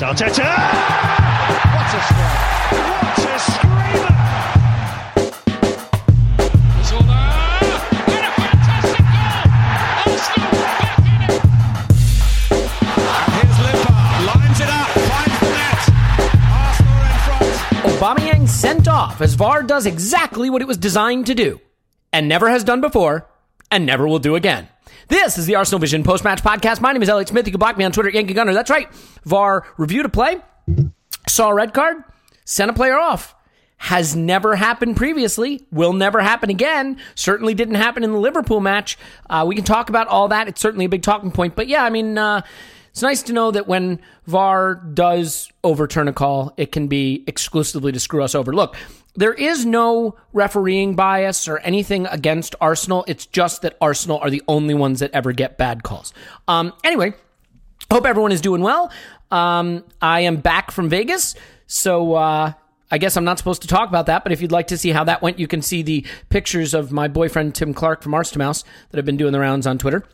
Arteta! What a strike! What a screamer! Zola! And a fantastic goal! Arsenal back in it! Here's Limpar, lines it up, finds the net. Arsenal in front. Aubameyang sent off as VAR does exactly what it was designed to do, and never has done before, and never will do again. This is the Arsenal Vision post match podcast. My name is Elliot Smith. You can block me on Twitter, at Yankee Gunner. That's right. VAR review to play. Saw a red card, sent a player off. Has never happened previously, will never happen again. Certainly didn't happen in the Liverpool match. Uh, we can talk about all that. It's certainly a big talking point. But yeah, I mean, uh, it's nice to know that when VAR does overturn a call, it can be exclusively to screw us over. Look, there is no refereeing bias or anything against Arsenal. It's just that Arsenal are the only ones that ever get bad calls. Um, anyway, hope everyone is doing well. Um, I am back from Vegas, so uh, I guess I'm not supposed to talk about that. But if you'd like to see how that went, you can see the pictures of my boyfriend Tim Clark from Arsenal Mouse that have been doing the rounds on Twitter.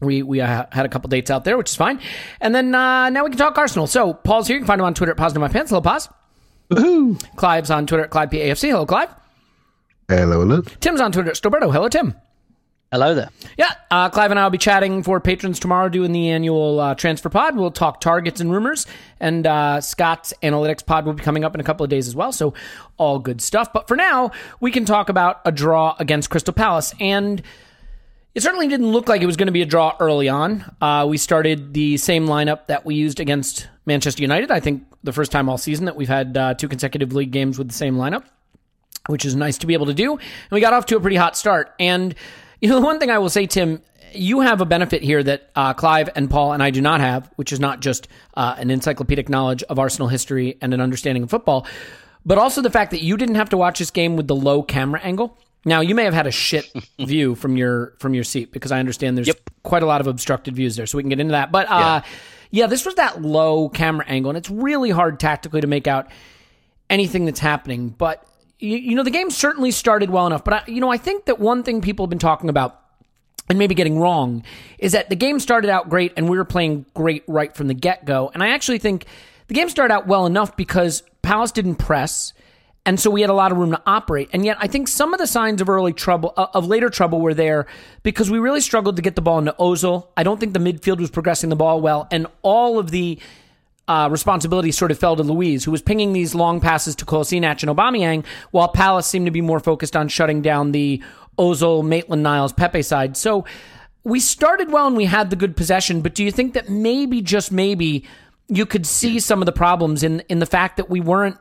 We we uh, had a couple dates out there, which is fine. And then uh, now we can talk Arsenal. So Paul's here. You can find him on Twitter at Pause My Pants. Hello, Poz. Clive's on Twitter at Clive PAFC. Hello, Clive. Hello, hello. Tim's on Twitter at Stillberto. Hello, Tim. Hello there. Yeah, uh, Clive and I will be chatting for patrons tomorrow doing the annual uh, transfer pod. We'll talk targets and rumors, and uh, Scott's analytics pod will be coming up in a couple of days as well. So, all good stuff. But for now, we can talk about a draw against Crystal Palace. And it certainly didn't look like it was going to be a draw early on. Uh, we started the same lineup that we used against Manchester United. I think the first time all season that we've had uh, two consecutive league games with the same lineup, which is nice to be able to do. And we got off to a pretty hot start. And you know, the one thing I will say, Tim, you have a benefit here that uh, Clive and Paul and I do not have, which is not just uh, an encyclopedic knowledge of Arsenal history and an understanding of football, but also the fact that you didn't have to watch this game with the low camera angle. Now, you may have had a shit view from your from your seat because I understand there's Yep. quite a lot of obstructed views there, so we can get into that. But uh, yeah, this was that low camera angle, and it's really hard tactically to make out anything that's happening. But you, you know, the game certainly started well enough. But I, you know, I think that one thing people have been talking about and maybe getting wrong is that the game started out great and we were playing great right from the get go. And I actually think the game started out well enough because Palace didn't press. And so we had a lot of room to operate. And yet I think some of the signs of early trouble, uh, of later trouble were there because we really struggled to get the ball into Ozil. I don't think the midfield was progressing the ball well. And all of the uh, responsibility sort of fell to Luiz, who was pinging these long passes to Kolasinac and Aubameyang, while Palace seemed to be more focused on shutting down the Ozil, Maitland, Niles, Pepe side. So we started well and we had the good possession, but do you think that maybe, just maybe, you could see some of the problems in in the fact that we weren't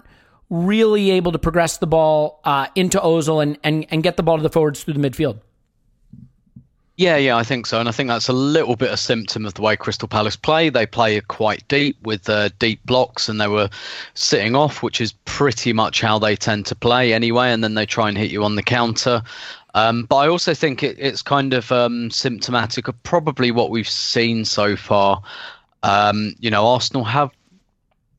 really able to progress the ball uh, into Ozil and, and and get the ball to the forwards through the midfield. Yeah, yeah, I think so, and I think that's a little bit a symptom of the way Crystal Palace play. They play quite deep with uh, deep blocks, and they were sitting off, which is pretty much how they tend to play anyway. And then they try and hit you on the counter. Um, but I also think it, it's kind of um, symptomatic of probably what we've seen so far. Um, you know, Arsenal have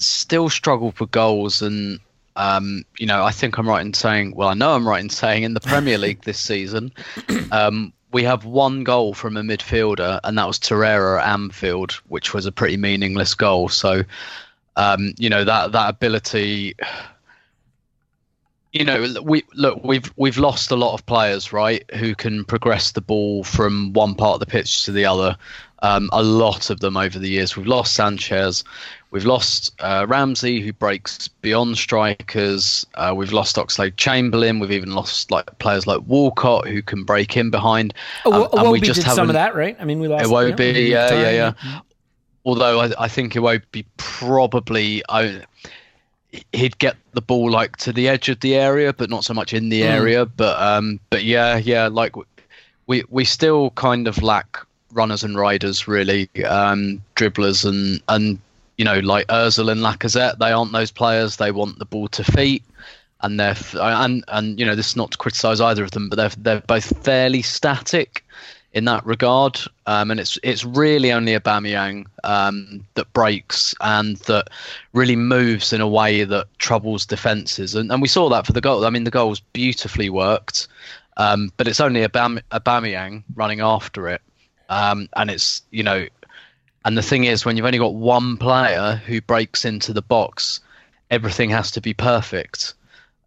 still struggled for goals, and um, you know, I think I'm right in saying, well, I know I'm right in saying in the Premier League this season, um, we have one goal from a midfielder, and that was Torreira at Anfield, which was a pretty meaningless goal. So, um, you know that that ability. You know, we look. We've we've lost a lot of players, right, who can progress the ball from one part of the pitch to the other. Um, a lot of them over the years. We've lost Sanchez. We've lost uh, Ramsey, who breaks beyond strikers. Uh, we've lost Oxlade Chamberlain. We've even lost like players like Walcott, who can break in behind. Um, and we just did some of that, right? I mean, we lost. It won't be, yeah, yeah, yeah. yeah. Although I, I, think it won't be probably. I, he'd get the ball like to the edge of the area, but not so much in the mm. area. But um, but yeah, yeah, like we we still kind of lack runners and riders, really, um, dribblers and and you know, like Özil and Lacazette, they aren't those players. They want the ball to feet, and they're and and you know, this is not to criticise either of them, but they're they're both fairly static in that regard. Um, and it's it's really only Aubameyang um, that breaks and that really moves in a way that troubles defences. And, and we saw that for the goal. I mean, the goal was beautifully worked, um, but it's only Aubame- Aubameyang running after it. Um, and it's you know and the thing is, when you've only got one player who breaks into the box, everything has to be perfect.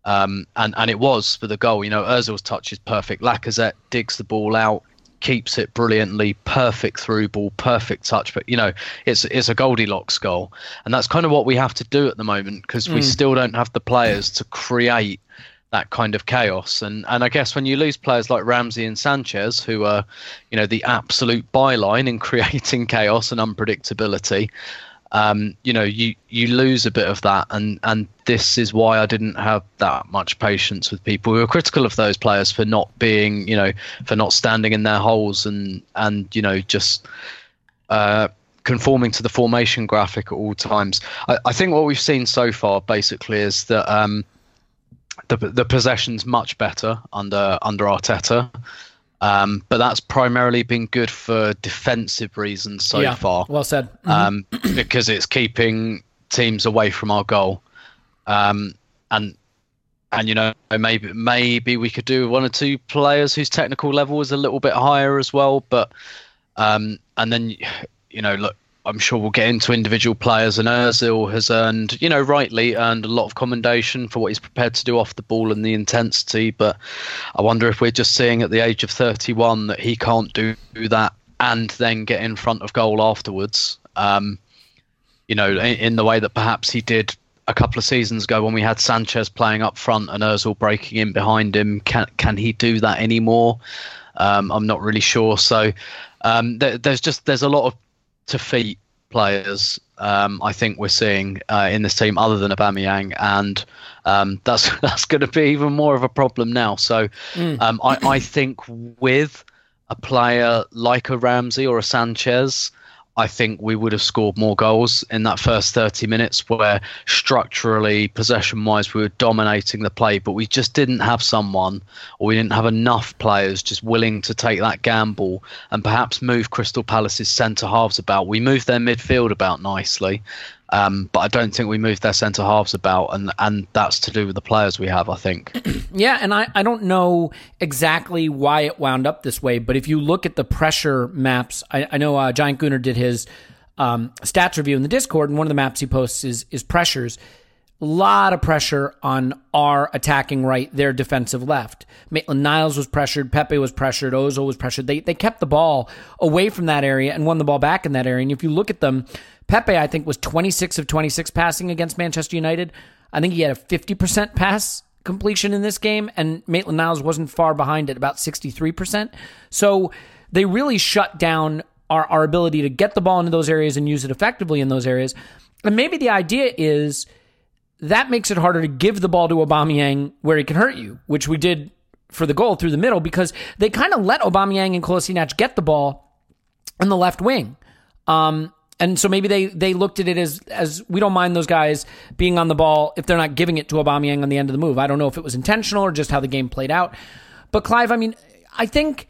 Um, and and it was for the goal. You know, Özil's touch is perfect. Lacazette digs the ball out, keeps it brilliantly, perfect through ball, perfect touch. But you know, it's it's a Goldilocks goal, and that's kind of what we have to do at the moment because mm. we still don't have the players to create that kind of chaos. And and I guess when you lose players like Ramsey and Sanchez, who are, you know, the absolute byline in creating chaos and unpredictability, um, you know, you you lose a bit of that. And and this is why I didn't have that much patience with people who are critical of those players for not being, you know, for not standing in their holes and and you know just. Uh, conforming to the formation graphic at all times. I, I, think what we've seen so far basically is that um, the the possession's much better under under Arteta. Um, but that's primarily been good for defensive reasons so yeah, far. Well said. Mm-hmm. Um, because it's keeping teams away from our goal. Um, and and you know maybe maybe we could do one or two players whose technical level is a little bit higher as well. But um, and then you know look I'm sure we'll get into individual players, and Özil has earned, you know, rightly earned a lot of commendation for what he's prepared to do off the ball and the intensity. But I wonder if we're just seeing at the age of 31 that he can't do that and then get in front of goal afterwards. Um, you know, in, in, the way that perhaps he did a couple of seasons ago when we had Sanchez playing up front and Özil breaking in behind him. Can can he do that anymore? Um, I'm not really sure. So um, there, there's just there's a lot of to feet players um, I think we're seeing uh, in this team other than Aubameyang, and um, that's that's going to be even more of a problem now. So mm. um, I, I think with a player like a Ramsey or a Sanchez, I think we would have scored more goals in that first 30 minutes where structurally, possession wise, we were dominating the play, but we just didn't have someone or we didn't have enough players just willing to take that gamble and perhaps move Crystal Palace's centre halves about. We moved their midfield about nicely, um, but I don't think we moved their centre halves about, and and that's to do with the players we have. I think. yeah, and I, I don't know exactly why it wound up this way, but if you look at the pressure maps, I, I know uh, Giant Gunner did his um, stats review in the Discord, and one of the maps he posts is is pressures. A lot of pressure on our attacking right, their defensive left. Maitland Niles was pressured, Pepe was pressured, Ozil was pressured. They they kept the ball away from that area and won the ball back in that area. And if you look at them, Pepe, I think, was 26 of 26 passing against Manchester United. I think he had a 50% pass completion in this game, and Maitland Niles wasn't far behind at about 63%. So they really shut down our, our ability to get the ball into those areas and use it effectively in those areas. And maybe the idea is that makes it harder to give the ball to Aubameyang where he can hurt you, which we did for the goal through the middle because they kind of let Aubameyang and Kolasinac get the ball on the left wing. Um, and so maybe they they looked at it as as we don't mind those guys being on the ball if they're not giving it to Aubameyang on the end of the move. I don't know if it was intentional or just how the game played out. But Clive, I mean, I think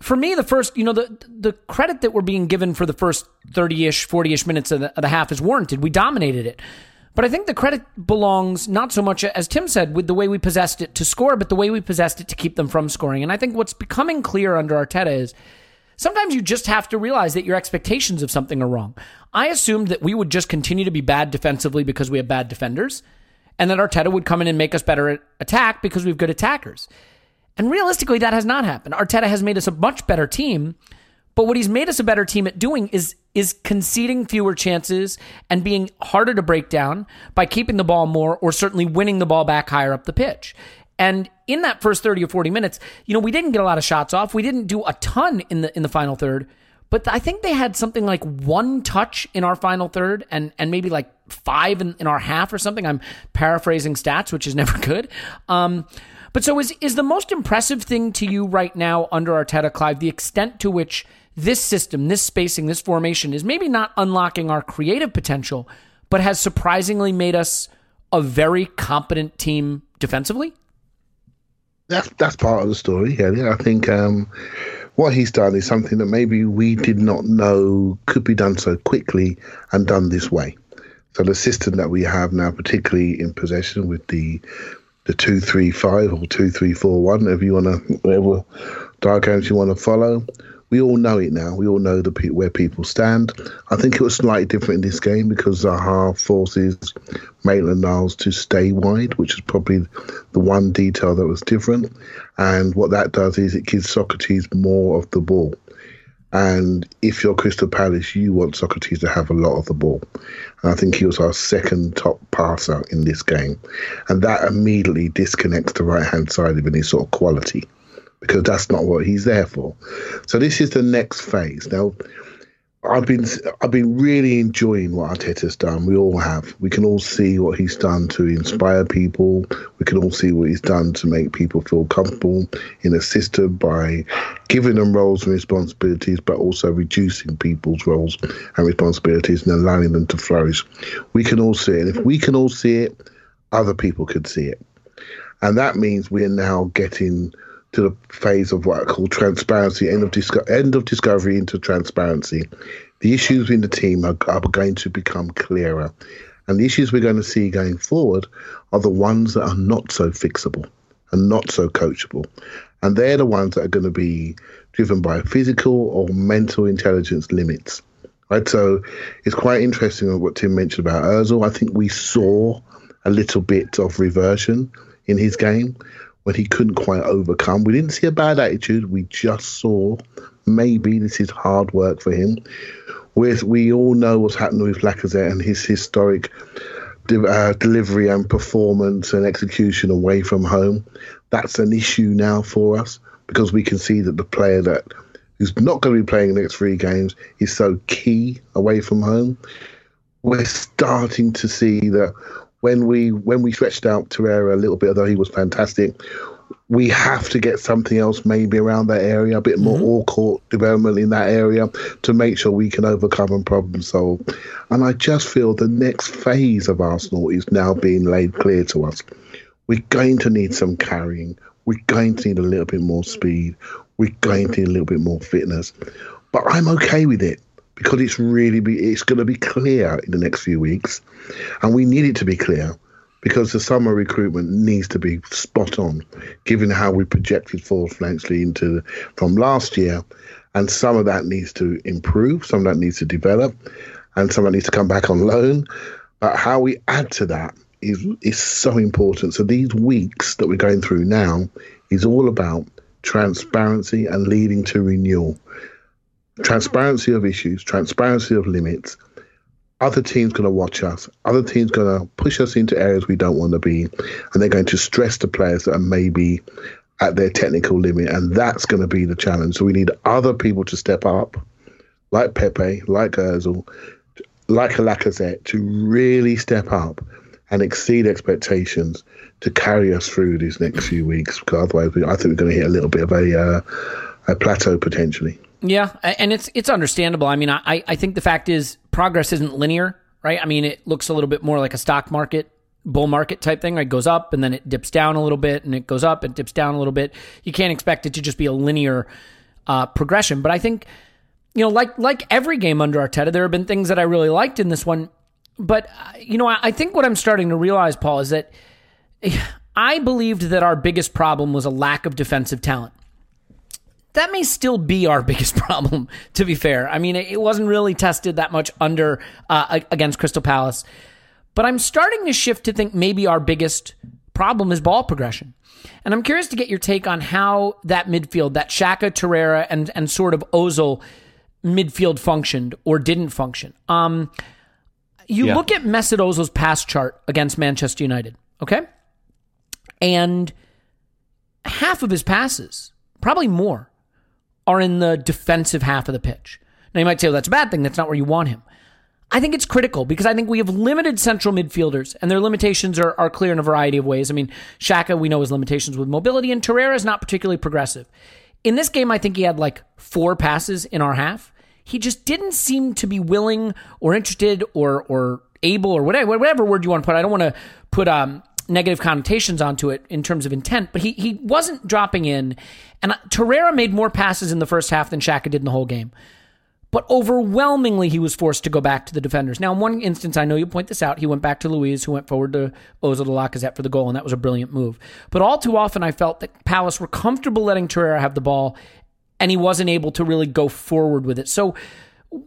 for me the first, you know, the the credit that we're being given for the first 30ish, 40ish minutes of the, of the half is warranted. We dominated it. But I think the credit belongs not so much, as Tim said, with the way we possessed it to score, but the way we possessed it to keep them from scoring. And I think what's becoming clear under Arteta is sometimes you just have to realize that your expectations of something are wrong. I assumed that we would just continue to be bad defensively because we have bad defenders, and that Arteta would come in and make us better at attack because we have good attackers. And realistically, that has not happened. Arteta has made us a much better team but what he's made us a better team at doing is is conceding fewer chances and being harder to break down by keeping the ball more or certainly winning the ball back higher up the pitch. And in that first 30 or 40 minutes, you know, we didn't get a lot of shots off. We didn't do a ton in the in the final third, but I think they had something like one touch in our final third and and maybe like five in, in our half or something. I'm paraphrasing stats, which is never good. Um, but so is is the most impressive thing to you right now under Arteta, Clive, the extent to which this system, this spacing, this formation is maybe not unlocking our creative potential, but has surprisingly made us a very competent team defensively? That's that's part of the story, yeah. I think um, what he's done is something that maybe we did not know could be done so quickly and done this way. So the system that we have now, particularly in possession with the the two three five or two three four one, whatever you want to, whatever diagrams you want to follow, we all know it now. We all know the where people stand. I think it was slightly different in this game because Zaha forces Maitland Niles to stay wide, which is probably the one detail that was different. And what that does is it gives Sokratis more of the ball. And if you're Crystal Palace, you want Sokratis to have a lot of the ball. And I think he was our second top passer in this game. And that immediately disconnects the right hand side of any sort of quality because that's not what he's there for. So this is the next phase. Now, I've been I've been really enjoying what Arteta's done. We all have. We can all see what he's done to inspire people. We can all see what he's done to make people feel comfortable in a system by giving them roles and responsibilities, but also reducing people's roles and responsibilities and allowing them to flourish. We can all see it. And if we can all see it, other people could see it. And that means we are now getting to the phase of what I call transparency, end of, disco- end of discovery into transparency. The issues in the team are, are going to become clearer. And the issues we're going to see going forward are the ones that are not so fixable and not so coachable. And they're the ones that are going to be driven by physical or mental intelligence limits. Right. So it's quite interesting what Tim mentioned about Ozil. I think we saw a little bit of reversion in his game when he couldn't quite overcome. We didn't see a bad attitude. We just saw maybe this is hard work for him. With we all know what's happened with Lacazette and his historic de- uh, delivery and performance and execution away from home. That's an issue now for us because we can see that the player that who's not going to be playing the next three games is so key away from home. We're starting to see that when we when we stretched out Torreira a little bit, although he was fantastic, we have to get something else maybe around that area, a bit more mm-hmm. all court development in that area to make sure we can overcome and problem solve. And I just feel the next phase of Arsenal is now being laid clear to us. We're going to need some carrying. We're going to need a little bit more speed. We're going to need a little bit more fitness. But I'm okay with it because it's really be, it's going to be clear in the next few weeks, and we need it to be clear because the summer recruitment needs to be spot on, given how we projected forward financially into from last year, and some of that needs to improve, some of that needs to develop, and some of that needs to come back on loan. But how we add to that is is so important. So these weeks that we're going through now is all about transparency and leading to renewal transparency of issues, transparency of limits. Other teams going to watch us. Other teams going to push us into areas we don't want to be, and they're going to stress the players that are maybe at their technical limit, and that's going to be the challenge. So we need other people to step up, like Pepe, like Özil, like Lacazette, to really step up and exceed expectations to carry us through these next few weeks. Because otherwise, we, I think we're going to hit a little bit of a uh, a plateau potentially. Yeah, and it's it's understandable. I mean, I I think the fact is progress isn't linear, right? I mean, it looks a little bit more like a stock market bull market type thing. Right, it goes up and then it dips down a little bit, and it goes up and dips down a little bit. You can't expect it to just be a linear uh, progression. But I think you know, like like every game under Arteta, there have been things that I really liked in this one. But uh, you know, I, I think what I'm starting to realize, Paul, is that I believed that our biggest problem was a lack of defensive talent. That may still be our biggest problem, to be fair. I mean, it wasn't really tested that much under uh, against Crystal Palace. But I'm starting to shift to think maybe our biggest problem is ball progression. And I'm curious to get your take on how that midfield, that Xhaka, Torreira, and and sort of Ozil midfield functioned or didn't function. Um, you yeah. look at Mesut Ozil's pass chart against Manchester United, okay, and half of his passes, probably more, are in the defensive half of the pitch. Now you might say, well, that's a bad thing. That's not where you want him. I think it's critical because I think we have limited central midfielders, and their limitations are, are clear in a variety of ways. I mean, Xhaka, we know his limitations with mobility, and Torreira is not particularly progressive. In this game, I think he had like four passes in our half. He just didn't seem to be willing or interested or or able or whatever whatever word you want to put. I don't want to put um, negative connotations onto it in terms of intent, but he he wasn't dropping in. And Torreira made more passes in the first half than Xhaka did in the whole game but overwhelmingly he was forced to go back to the defenders. Now, in one instance, I know you point this out, he went back to Luiz, who went forward to Ozil to Lacazette for the goal, and that was a brilliant move. But all too often, I felt that Palace were comfortable letting Torreira have the ball, and he wasn't able to really go forward with it. So,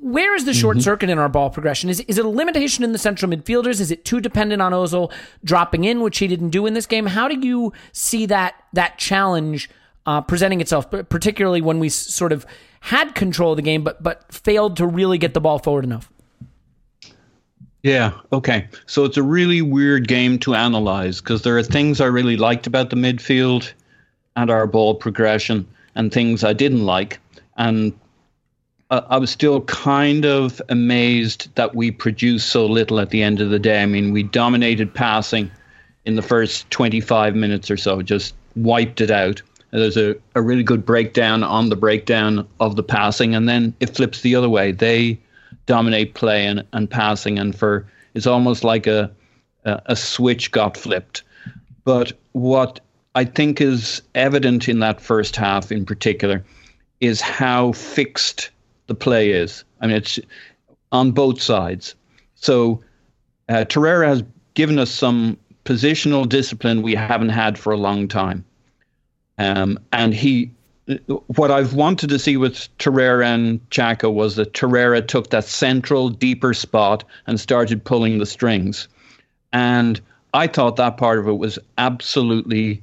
where is the short mm-hmm. circuit in our ball progression? Is, is it a limitation in the central midfielders? Is it too dependent on Ozil dropping in, which he didn't do in this game? How do you see that that challenge uh, presenting itself, particularly when we sort of had control of the game, but but failed to really get the ball forward enough. Yeah. Okay. So it's a really weird game to analyze because there are things I really liked about the midfield and our ball progression, and things I didn't like, and I was still kind of amazed that we produced so little at the end of the day. I mean, we dominated passing in the first 25 minutes or so, just wiped it out. There's a, a really good breakdown on the breakdown of the passing, and then it flips the other way. They dominate play and, and passing, and for it's almost like a, a, a switch got flipped. But what I think is evident in that first half, in particular, is how fixed the play is. I mean, it's on both sides. So uh, Torreira has given us some positional discipline we haven't had for a long time. Um, and he, what I've wanted to see with Torreira and Xhaka was that Torreira took that central, deeper spot and started pulling the strings. And I thought that part of it was absolutely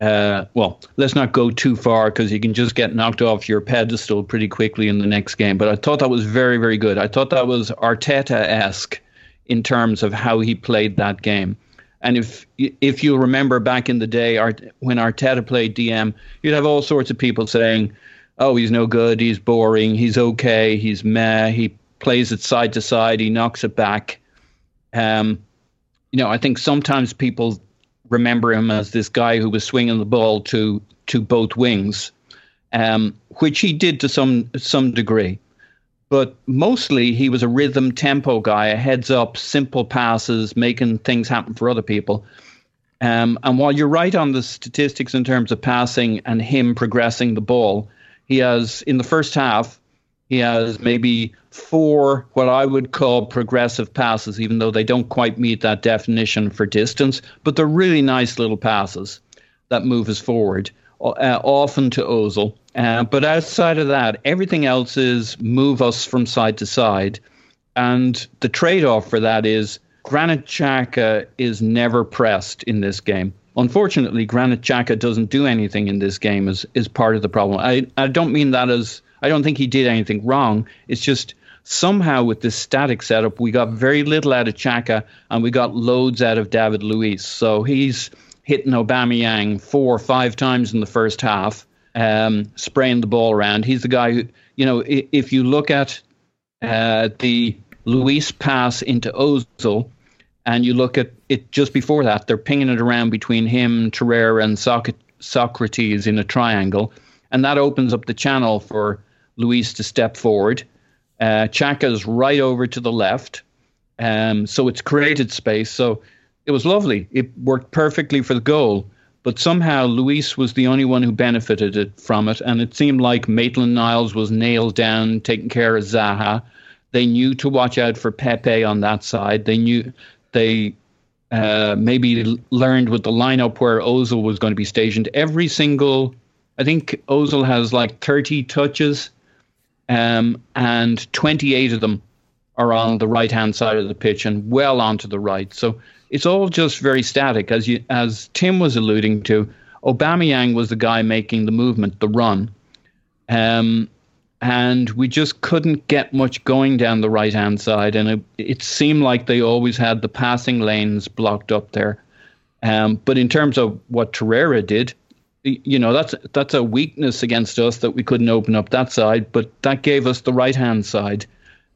uh, well, let's not go too far because you can just get knocked off your pedestal pretty quickly in the next game. But I thought that was very, very good. I thought that was Arteta esque in terms of how he played that game. And if if you remember back in the day, when Arteta played DM, you'd have all sorts of people saying, "Oh, he's no good. He's boring. He's okay. He's meh. He plays it side to side. He knocks it back." Um, you know, I think sometimes people remember him as this guy who was swinging the ball to to both wings, um, which he did to some some degree but mostly he was a rhythm tempo guy, a heads up, simple passes, making things happen for other people. Um, and while you're right on the statistics in terms of passing and him progressing the ball, he has in the first half he has maybe four what I would call progressive passes, even though they don't quite meet that definition for distance, but they're really nice little passes that move us forward, uh, often to Ozil. Uh, but outside of that, everything else is move us from side to side. And the trade off for that is Granit Xhaka is never pressed in this game. Unfortunately, Granit Xhaka doesn't do anything in this game is, is part of the problem. I, I don't mean that as I don't think he did anything wrong. It's just somehow with this static setup, we got very little out of Xhaka and we got loads out of David Luiz. So he's hitting Aubameyang four or five times in the first half um, spraying the ball around. He's the guy who, you know, if you look at uh, the Luiz pass into Ozil, And you look at it just before that, they're pinging it around between him, Torreira, and Soc- Sokratis in a triangle. And that opens up the channel for Luiz to step forward. Uh, Xhaka's right over to the left. Um, so it's created space. So it was lovely. It worked perfectly for the goal. But somehow Luiz was the only one who benefited it, from it. And it seemed like Maitland Niles was nailed down, taking care of Zaha. They knew to watch out for Pepe on that side. They knew they uh, maybe learned with the lineup where Ozil was going to be stationed. Every single, I think Ozil has like 30 touches, um, and 28 of them are on the right hand side of the pitch and well onto the right. So it's all just very static, as you as Tim was alluding to. Aubameyang was the guy making the movement, the run, um, and we just couldn't get much going down the right hand side, and it, it seemed like they always had the passing lanes blocked up there. Um, but in terms of what Torreira did, you know that's that's a weakness against us that we couldn't open up that side, but that gave us the right hand side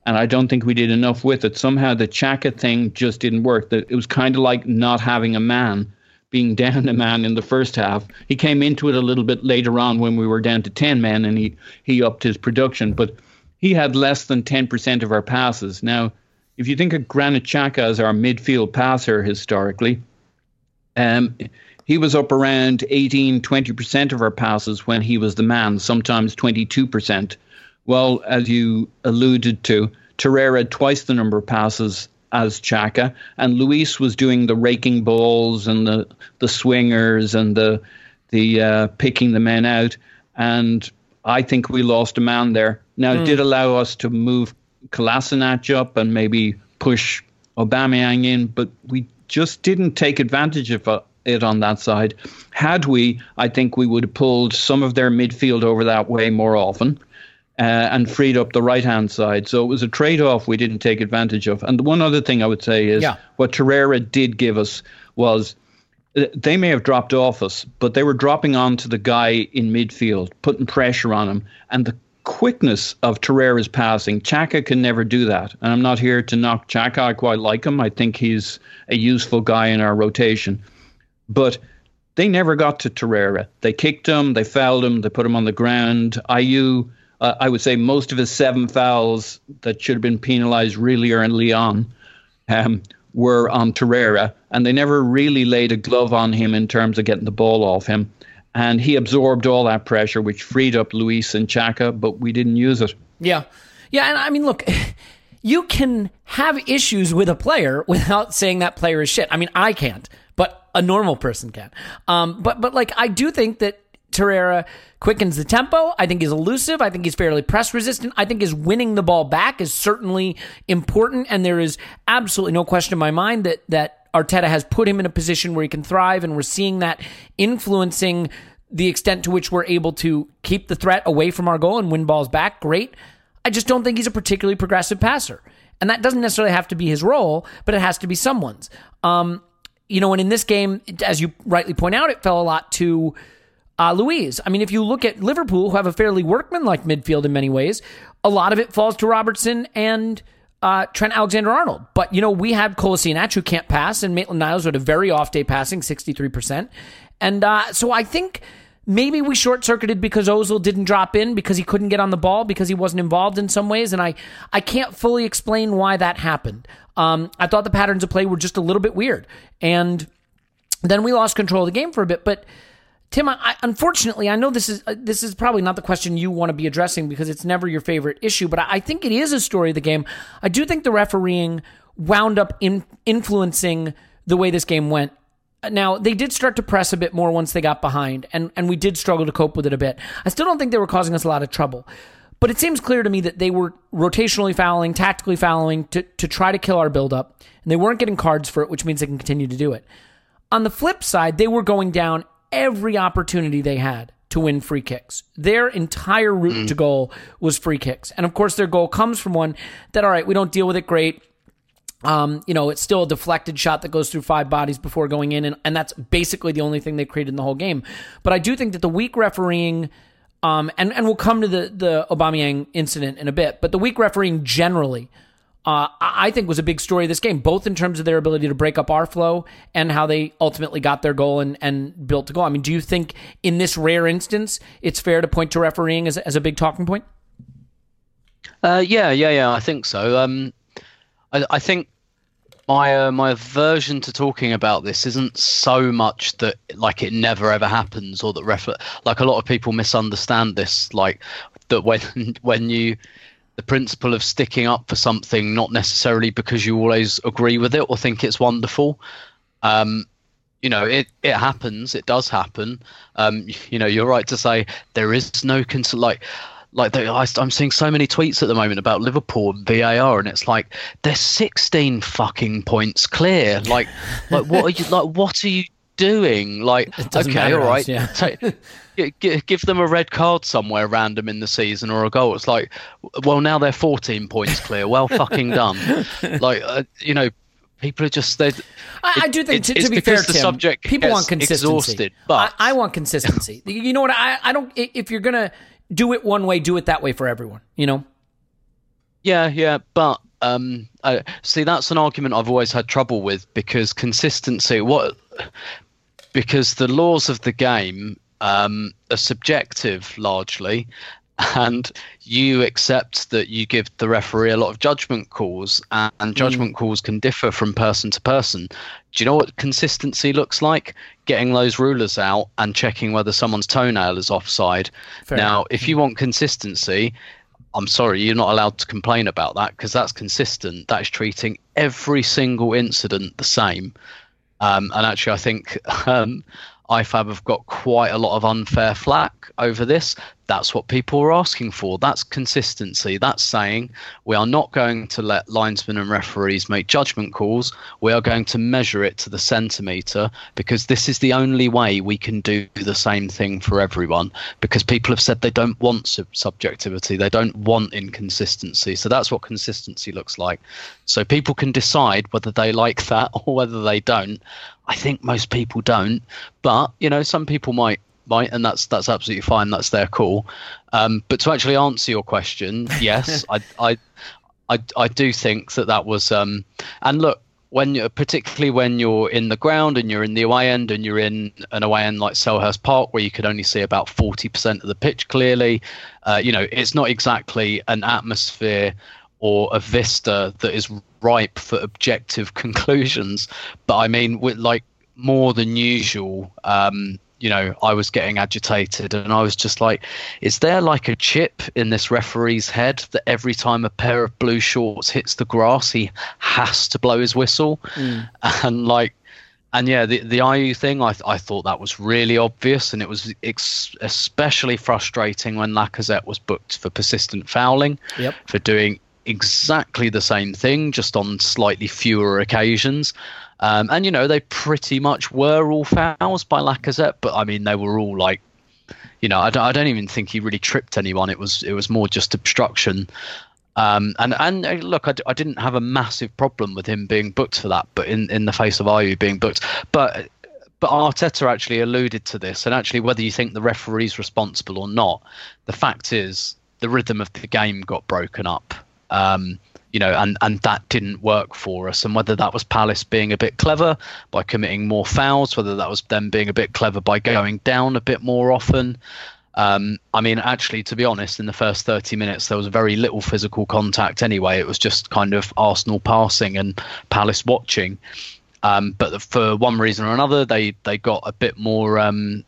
and I don't think we did enough with it. Somehow the Xhaka thing just didn't work. That It was kind of like not having a man, being down a man in the first half. He came into it a little bit later on when we were down to 10 men and he, he upped his production, but he had less than 10% of our passes. Now, if you think of Granit Xhaka as our midfield passer historically, um, he was up around 18, 20% of our passes when he was the man, sometimes 22%. Well, as you alluded to, Torreira had twice the number of passes as Xhaka, and Luiz was doing the raking balls and the the swingers and the the uh, picking the men out. And I think we lost a man there. Now mm. it did allow us to move Kolasinac up and maybe push Aubameyang in, but we just didn't take advantage of uh, it on that side. Had we, I think we would have pulled some of their midfield over that way more often uh, and freed up the right hand side. So it was a trade off we didn't take advantage of. And one other thing I would say is yeah. what Torreira did give us was uh, they may have dropped off us, but they were dropping onto the guy in midfield, putting pressure on him. And the quickness of Torreira's passing, Xhaka can never do that. And I'm not here to knock Xhaka. I quite like him. I think he's a useful guy in our rotation. But they never got to Torreira. They kicked him, they fouled him, they put him on the ground. Ayew uh, I would say most of his seven fouls that should have been penalised really are in Lyon um, were on Torreira, and they never really laid a glove on him in terms of getting the ball off him. And he absorbed all that pressure, which freed up Luiz and Xhaka, but we didn't use it. Yeah. Yeah, and I mean, look, you can have issues with a player without saying that player is shit. I mean, I can't, but a normal person can. Um, but but like I do think that Torreira quickens the tempo. I think he's elusive. I think he's fairly press resistant. I think his winning the ball back is certainly important, and there is absolutely no question in my mind that that Arteta has put him in a position where he can thrive, and we're seeing that influencing the extent to which we're able to keep the threat away from our goal and win balls back. Great. I just don't think he's a particularly progressive passer. And that doesn't necessarily have to be his role, but it has to be someone's. Um, you know, and in this game, as you rightly point out, it fell a lot to uh, Luiz. I mean, if you look at Liverpool, who have a fairly workmanlike midfield in many ways, a lot of it falls to Robertson and uh, Trent Alexander Arnold. But, you know, we have Kolasinac who can't pass, and Maitland Niles had a very off day passing, 63%. And uh, so I think maybe we short circuited because Ozil didn't drop in because he couldn't get on the ball because he wasn't involved in some ways. And I, I can't fully explain why that happened. Um, I thought the patterns of play were just a little bit weird. And then we lost control of the game for a bit. But Tim, I, unfortunately, I know this is uh, this is probably not the question you want to be addressing because it's never your favorite issue, but I, I think it is a story of the game. I do think the refereeing wound up in, influencing the way this game went. Now they did start to press a bit more once they got behind, and and we did struggle to cope with it a bit. I still don't think they were causing us a lot of trouble, but it seems clear to me that they were rotationally fouling, tactically fouling to to try to kill our buildup, and they weren't getting cards for it, which means they can continue to do it. On the flip side, they were going down every opportunity they had to win free kicks. Their entire route mm. to goal was free kicks. And of course, their goal comes from one that, all right, we don't deal with it great. Um, you know, it's still a deflected shot that goes through five bodies before going in, and, and that's basically the only thing they created in the whole game. But I do think that the weak refereeing, um, and, and we'll come to the, the Aubameyang incident in a bit, but the weak refereeing generally uh, I think was a big story of this game, both in terms of their ability to break up our flow and how they ultimately got their goal and, and built a goal. I mean, do you think in this rare instance, it's fair to point to refereeing as, as a big talking point? Uh, yeah, yeah, yeah. I think so. Um, I, I think my uh, my aversion to talking about this isn't so much that like it never ever happens or that ref like a lot of people misunderstand this like that when when you the principle of sticking up for something not necessarily because you always agree with it or think it's wonderful um you know it it happens it does happen. Um you know you're right to say there is no cons- like like they, I, I'm seeing so many tweets at the moment about Liverpool and VAR, and it's like they're 16 fucking points clear. Like, like what are you like? What are you doing? Like, It okay, matter all us, yeah. take, gi- gi- give them a red card somewhere random in the season or a goal. It's like, well, now they're 14 points clear. Well, fucking done. Like, uh, you know. People are just they. I, I do think, it's- to, to be fair, the Tim, subject people want consistency. exhausted, but I, I want consistency. you know what? I, I don't. If you're gonna do it one way, do it that way for everyone. You know. Yeah, yeah, but um, I, see, that's an argument I've always had trouble with because consistency. What? Because the laws of the game um, are subjective largely, and you accept that you give the referee a lot of judgment calls, and, and judgment calls can differ from person to person. Do you know what consistency looks like? Getting those rulers out and checking whether someone's toenail is offside. Fair now, if you want consistency, I'm sorry, you're not allowed to complain about that because that's consistent. That is treating every single incident the same. Um, and actually, I think um, IFAB have got quite a lot of unfair flack over this. That's what people are asking for. That's consistency. That's saying we are not going to let linesmen and referees make judgment calls. We are going to measure it to the centimetre because this is the only way we can do the same thing for everyone. Because people have said they don't want sub- subjectivity, they don't want inconsistency. So that's what consistency looks like. So people can decide whether they like that or whether they don't. I think most people don't, but you know, some people might might, and that's that's absolutely fine. That's their call. Um, but to actually answer your question, yes, I, I I I do think that that was. Um, and look, when you're particularly when you're in the ground and you're in the away end and you're in an away end like Selhurst Park where you could only see about forty percent of the pitch clearly, uh, you know, it's not exactly an atmosphere or a vista that is ripe for objective conclusions. But I mean, with like more than usual. Um, you know, I was getting agitated and I was just like, is there like a chip in this referee's head that every time a pair of blue shorts hits the grass, he has to blow his whistle? Mm. And like, and yeah, the the Ayew thing, I I thought that was really obvious, and it was ex- especially frustrating when Lacazette was booked for persistent fouling, Yep. for doing exactly the same thing, just on slightly fewer occasions. Um, and you know, they pretty much were all fouls by Lacazette, but I mean, they were all like, you know, I don't, I don't even think he really tripped anyone. It was it was more just obstruction. Um, and and uh, look, I, d- I didn't have a massive problem with him being booked for that, but in, in the face of Ayew being booked, but but Arteta actually alluded to this, and actually whether you think the referee's responsible or not, the fact is the rhythm of the game got broken up. Um, you know, and, and that didn't work for us. And whether that was Palace being a bit clever by committing more fouls, whether that was them being a bit clever by going down a bit more often. Um, I mean, actually, to be honest, in the first 30 minutes, there was very little physical contact anyway. It was just kind of Arsenal passing and Palace watching. Um, but for one reason or another, they, they got a bit more um,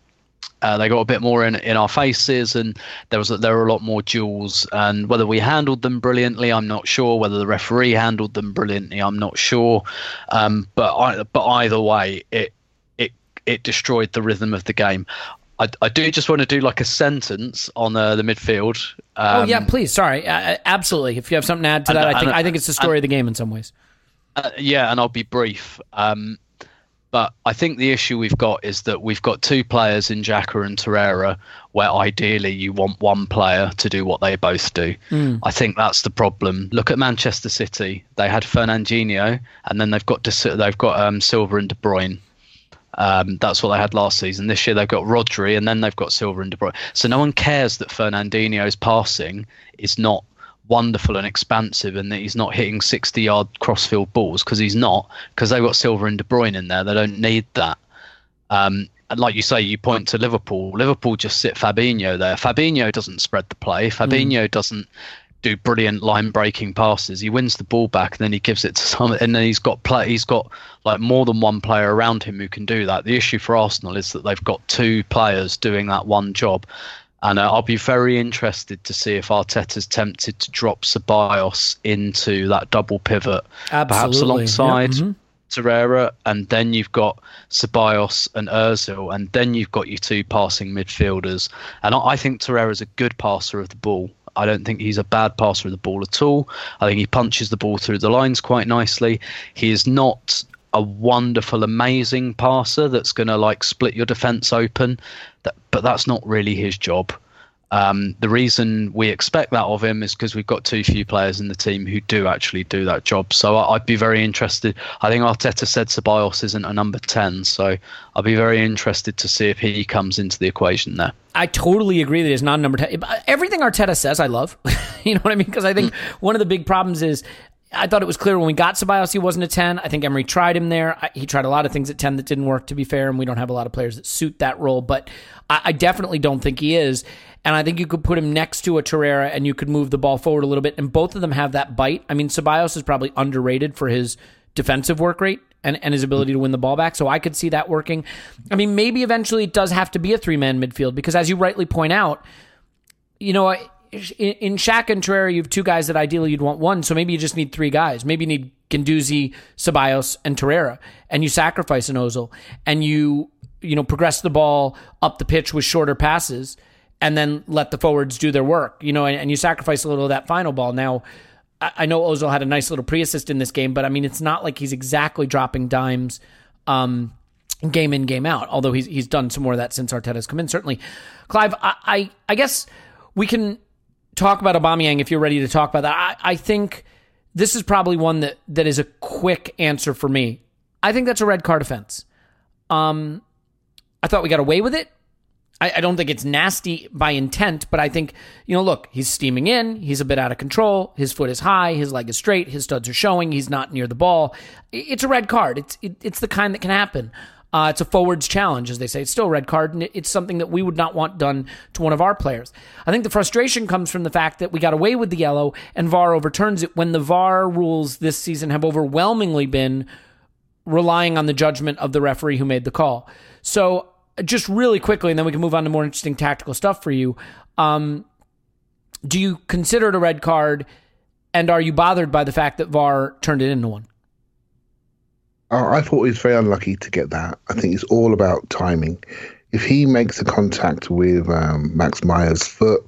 uh, they got a bit more in in our faces, and there was a, there were a lot more duels. And whether we handled them brilliantly, I'm not sure. Whether the referee handled them brilliantly, I'm not sure. Um, but I, but either way, it it it destroyed the rhythm of the game. I, I do just want to do like a sentence on uh, the midfield. Um, oh yeah, please. Sorry, uh, absolutely. If you have something to add to and- that, I think and- I think it's the story of the game in some ways. Uh, yeah, and I'll be brief. Um, but I think the issue we've got is that we've got two players in Xhaka and Torreira, where ideally you want one player to do what they both do. I think that's the problem. Look at Manchester City; they had Fernandinho, and then they've got De- they've got um, Silva and De Bruyne. Um, that's what they had last season. This year they've got Rodri, and then they've got Silva and De Bruyne. So no one cares that Fernandinho's passing is not wonderful and expansive and that he's not hitting 60 yard crossfield balls because he's not because they've got Silva and De Bruyne in there. They don't need that. Um, and like you say, you point to Liverpool. Liverpool just sit Fabinho there. Fabinho doesn't spread the play. Fabinho doesn't do brilliant line breaking passes. He wins the ball back and then he gives it to some and then he's got play he's got like more than one player around him who can do that. The issue for Arsenal is that they've got two players doing that one job. And uh, I'll be very interested to see if Arteta's tempted to drop Ceballos into that double pivot, perhaps Absolutely. alongside Yeah, mhm. Torreira, and then you've got Ceballos and Özil, and then you've got your two passing midfielders. And I, I think Torreira's a good passer of the ball. I don't think he's a bad passer of the ball at all. I think he punches the ball through the lines quite nicely. He is not a wonderful, amazing passer that's going to like split your defense open, but that's not really his job. Um, the reason we expect that of him is because we've got too few players in the team who do actually do that job. So I, I'd be very interested. I think Arteta said Ceballos isn't a number 10, so I'll be very interested to see if he comes into the equation there. I totally agree that he's not a number 10. Everything Arteta says, I love. you know what I mean? Because I think one of the big problems is I thought it was clear when we got Ceballos he wasn't a 10. I think Emery tried him there. I, he tried a lot of things at 10 that didn't work, to be fair, and we don't have a lot of players that suit that role, but I, I definitely don't think he is. And I think you could put him next to a Torreira and you could move the ball forward a little bit, and both of them have that bite. I mean, Ceballos is probably underrated for his defensive work rate and, and his ability to win the ball back. So I could see that working. I mean, maybe eventually it does have to be a three man midfield because, as you rightly point out, you know, in, in Xhaka and Torreira, you have two guys that ideally you'd want one. So maybe you just need three guys. Maybe you need Guendouzi, Ceballos, and Torreira, and you sacrifice an Ozil, and you you know progress the ball up the pitch with shorter passes, and then let the forwards do their work. You know, and, and you sacrifice a little of that final ball. Now, I, I know Ozil had a nice little pre-assist in this game, but I mean, it's not like he's exactly dropping dimes. Um, game in, game out. Although he's he's done some more of that since Arteta's come in. Certainly, Clive. I I, I guess we can talk about Aubameyang if you're ready to talk about that. I, I think this is probably one that that is a quick answer for me. I think that's a red card offense. Um, I thought we got away with it. I, I don't think it's nasty by intent, but I think, you know, look, he's steaming in. He's a bit out of control. His foot is high. His leg is straight. His studs are showing. He's not near the ball. It's a red card. It's it, it's the kind that can happen. Uh, it's a forwards challenge, as they say. It's still a red card, and it's something that we would not want done to one of our players. I think the frustration comes from the fact that we got away with the yellow and VAR overturns it when the VAR rules this season have overwhelmingly been relying on the judgment of the referee who made the call. So, just really quickly, and then we can move on to more interesting tactical stuff for you. Um, do you consider it a red card, and are you bothered by the fact that VAR turned it into one? Uh, I thought he was very unlucky to get that. I think it's all about timing. If he makes a contact with um, Max Meyer's foot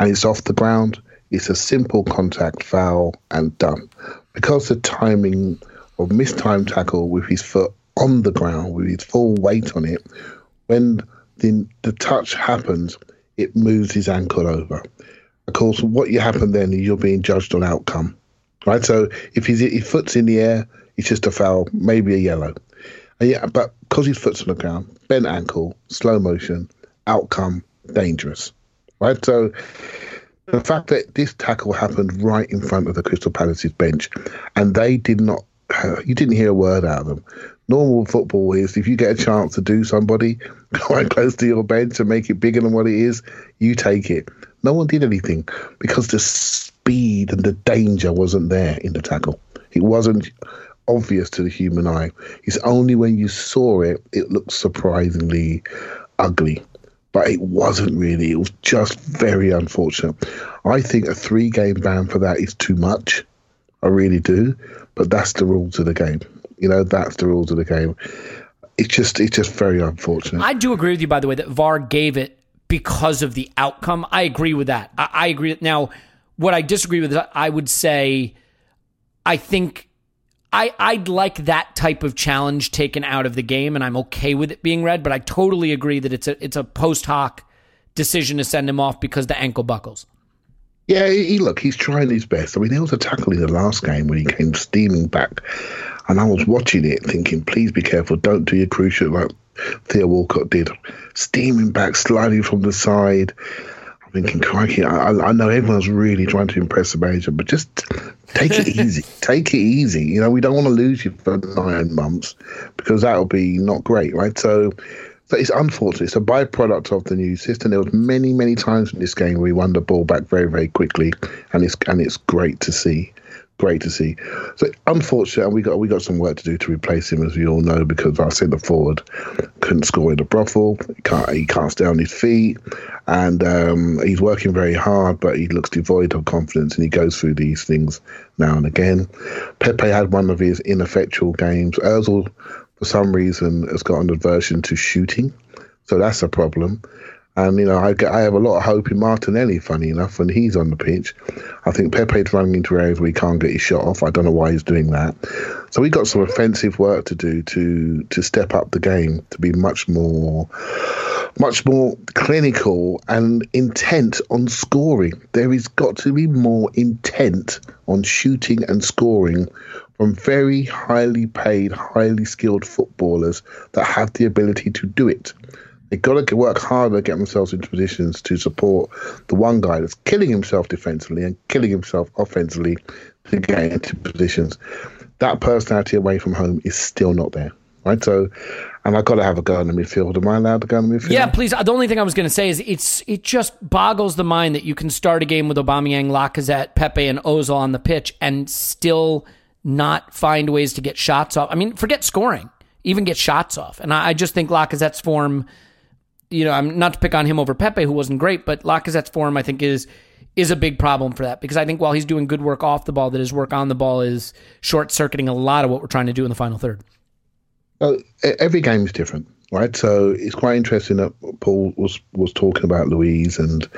and it's off the ground, it's a simple contact foul and done. Because the timing of mistimed tackle with his foot on the ground, with his full weight on it, when the, the touch happens, it moves his ankle over. Of course, what you happen then is you're being judged on outcome, right? So if his, his foot's in the air, it's just a foul, maybe a yellow. And yeah, but because his foot's on the ground, bent ankle, slow motion, outcome, dangerous, right? So the fact that this tackle happened right in front of the Crystal Palace's bench, and they did not, you didn't hear a word out of them. Normal football is if you get a chance to do somebody quite close to your bench and make it bigger than what it is, you take it. No one did anything because the speed and the danger wasn't there in the tackle. It wasn't obvious to the human eye. It's only when you saw it, it looked surprisingly ugly. But it wasn't really. It was just very unfortunate. I think a three game ban for that is too much. I really do. But that's the rules of the game. You know, that's the rules of the game. It's just it's just very unfortunate. I do agree with you, by the way, that VAR gave it because of the outcome. I agree with that. I, I agree. Now, what I disagree with, is I would say, I think I I'd like that type of challenge taken out of the game, and I'm okay with it being red. But I totally agree that it's a it's a post hoc decision to send him off because the ankle buckles. Yeah, he, look, he's trying his best. I mean, there was a tackle in the last game when he came steaming back, and I was watching it thinking, please be careful, don't do your cruciate like Theo Walcott did. Steaming back, sliding from the side. I'm thinking, crikey, I, I know everyone's really trying to impress Sebastian, but just take it easy. Take it easy. You know, we don't want to lose you for nine months because that'll be not great, right? So, so it's unfortunate. It's a byproduct of the new system. There was many, many times in this game where we won the ball back very, very quickly, and it's and it's great to see great to see. So unfortunately, we got we got some work to do to replace him, as we all know, because our centre forward couldn't score in the brothel. He can't he can't stay on his feet, and um, he's working very hard, but he looks devoid of confidence, and he goes through these things now and again. Pepe had one of his ineffectual games. Özil, for some reason, has got an aversion to shooting, so that's a problem. And you know, I, I have a lot of hope in Martinelli. Funny enough, when he's on the pitch, I think Pepe's running into areas where he can't get his shot off. I don't know why he's doing that. So we've got some offensive work to do to to step up the game to be much more, much more clinical and intent on scoring. There has got to be more intent on shooting and scoring from very highly paid, highly skilled footballers that have the ability to do it. They've got to work harder get themselves into positions to support the one guy that's killing himself defensively and killing himself offensively to get into positions. That personality away from home is still not there. Right. So, and I've got to have a go in the midfield. Am I allowed to go in the midfield? Yeah, please. The only thing I was going to say is it's it just boggles the mind that you can start a game with Aubameyang, Lacazette, Pepe, and Ozil on the pitch and still not find ways to get shots off. I mean, forget scoring, even get shots off. And I, I just think Lacazette's form you know, I'm not to pick on him over Pepe, who wasn't great, but Lacazette's form, I think, is is a big problem for that because I think while he's doing good work off the ball, that his work on the ball is short circuiting a lot of what we're trying to do in the final third. Well, every game is different, right? So it's quite interesting that Paul was was talking about Luiz and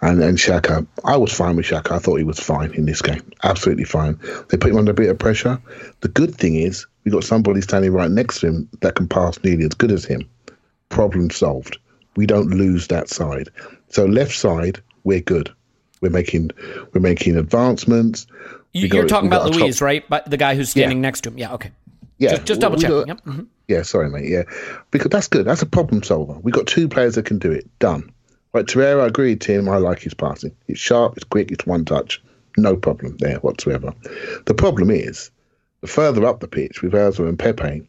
and and Xhaka. I was fine with Xhaka. I thought he was fine in this game, absolutely fine. They put him under a bit of pressure. The good thing is we got somebody standing right next to him that can pass nearly as good as him problem solved. We don't lose that side. So left side, we're good. We're making we're making advancements. You, are talking about Luiz, top... right? But the guy who's standing yeah. next to him. Yeah. Okay. Yeah. Just, just double check. Yep. Mm-hmm. Yeah. Sorry, mate. Yeah. Because that's good. That's a problem solver. We've got two players that can do it. Done. Right. Torreira, I agree, Tim. I like his passing. It's sharp. It's quick. It's one touch. No problem there whatsoever. The problem is the further up the pitch with Ozil and Pepe,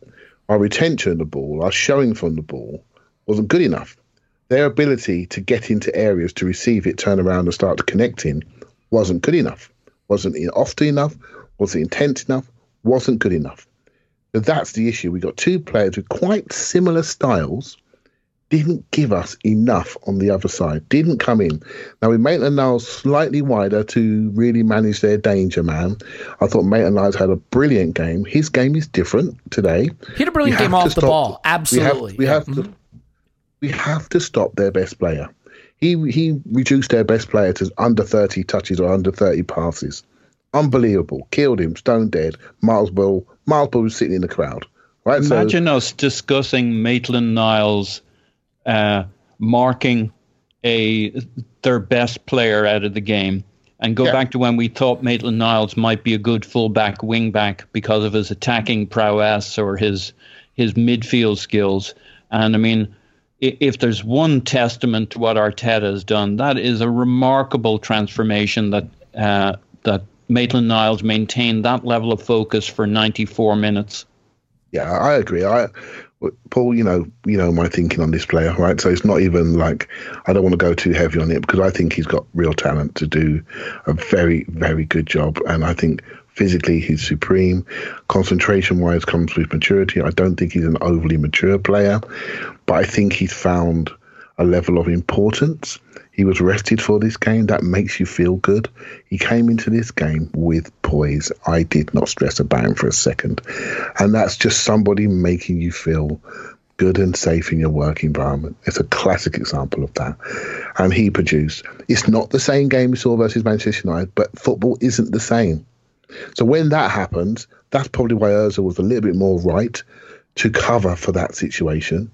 our retention of the ball, our showing from the ball wasn't good enough. Their ability to get into areas to receive it, turn around, and start connecting wasn't good enough. Wasn't often enough. Wasn't intense enough. Wasn't good enough. So that's the issue. We got two players with quite similar styles. Didn't give us enough on the other side. Didn't come in. Now we Maitland Niles slightly wider to really manage their danger man. I thought Maitland Niles had a brilliant game. His game is different today. He had a brilliant game off the ball. Absolutely. We have, we have to mm-hmm. We have to stop their best player. He he reduced their best player to under 30 touches or under 30 passes. Unbelievable. Killed him, stone dead. Miles Ball, Miles Ball was sitting in the crowd. Right. Imagine so, us discussing Maitland Niles uh, marking a their best player out of the game and go yeah. back to when we thought Maitland Niles might be a good fullback wingback because of his attacking prowess or his his midfield skills. And I mean, if there's one testament to what Arteta has done, that is a remarkable transformation that uh, that Maitland Niles maintained that level of focus for 94 minutes. Yeah, I agree. I Paul, you know, you know my thinking on this player, right? So it's not even like I don't want to go too heavy on it because I think he's got real talent to do a very, very good job, and I think physically he's supreme. Concentration wise comes with maturity. I don't think he's an overly mature player, but I think he's found a level of importance. He was rested for this game. That makes you feel good. He came into this game with poise. I did not stress about him for a second. And that's just somebody making you feel good and safe in your work environment. It's a classic example of that. And he produced. It's not the same game we saw versus Manchester United, but football isn't the same. So when that happens, that's probably why Ozil was a little bit more right to cover for that situation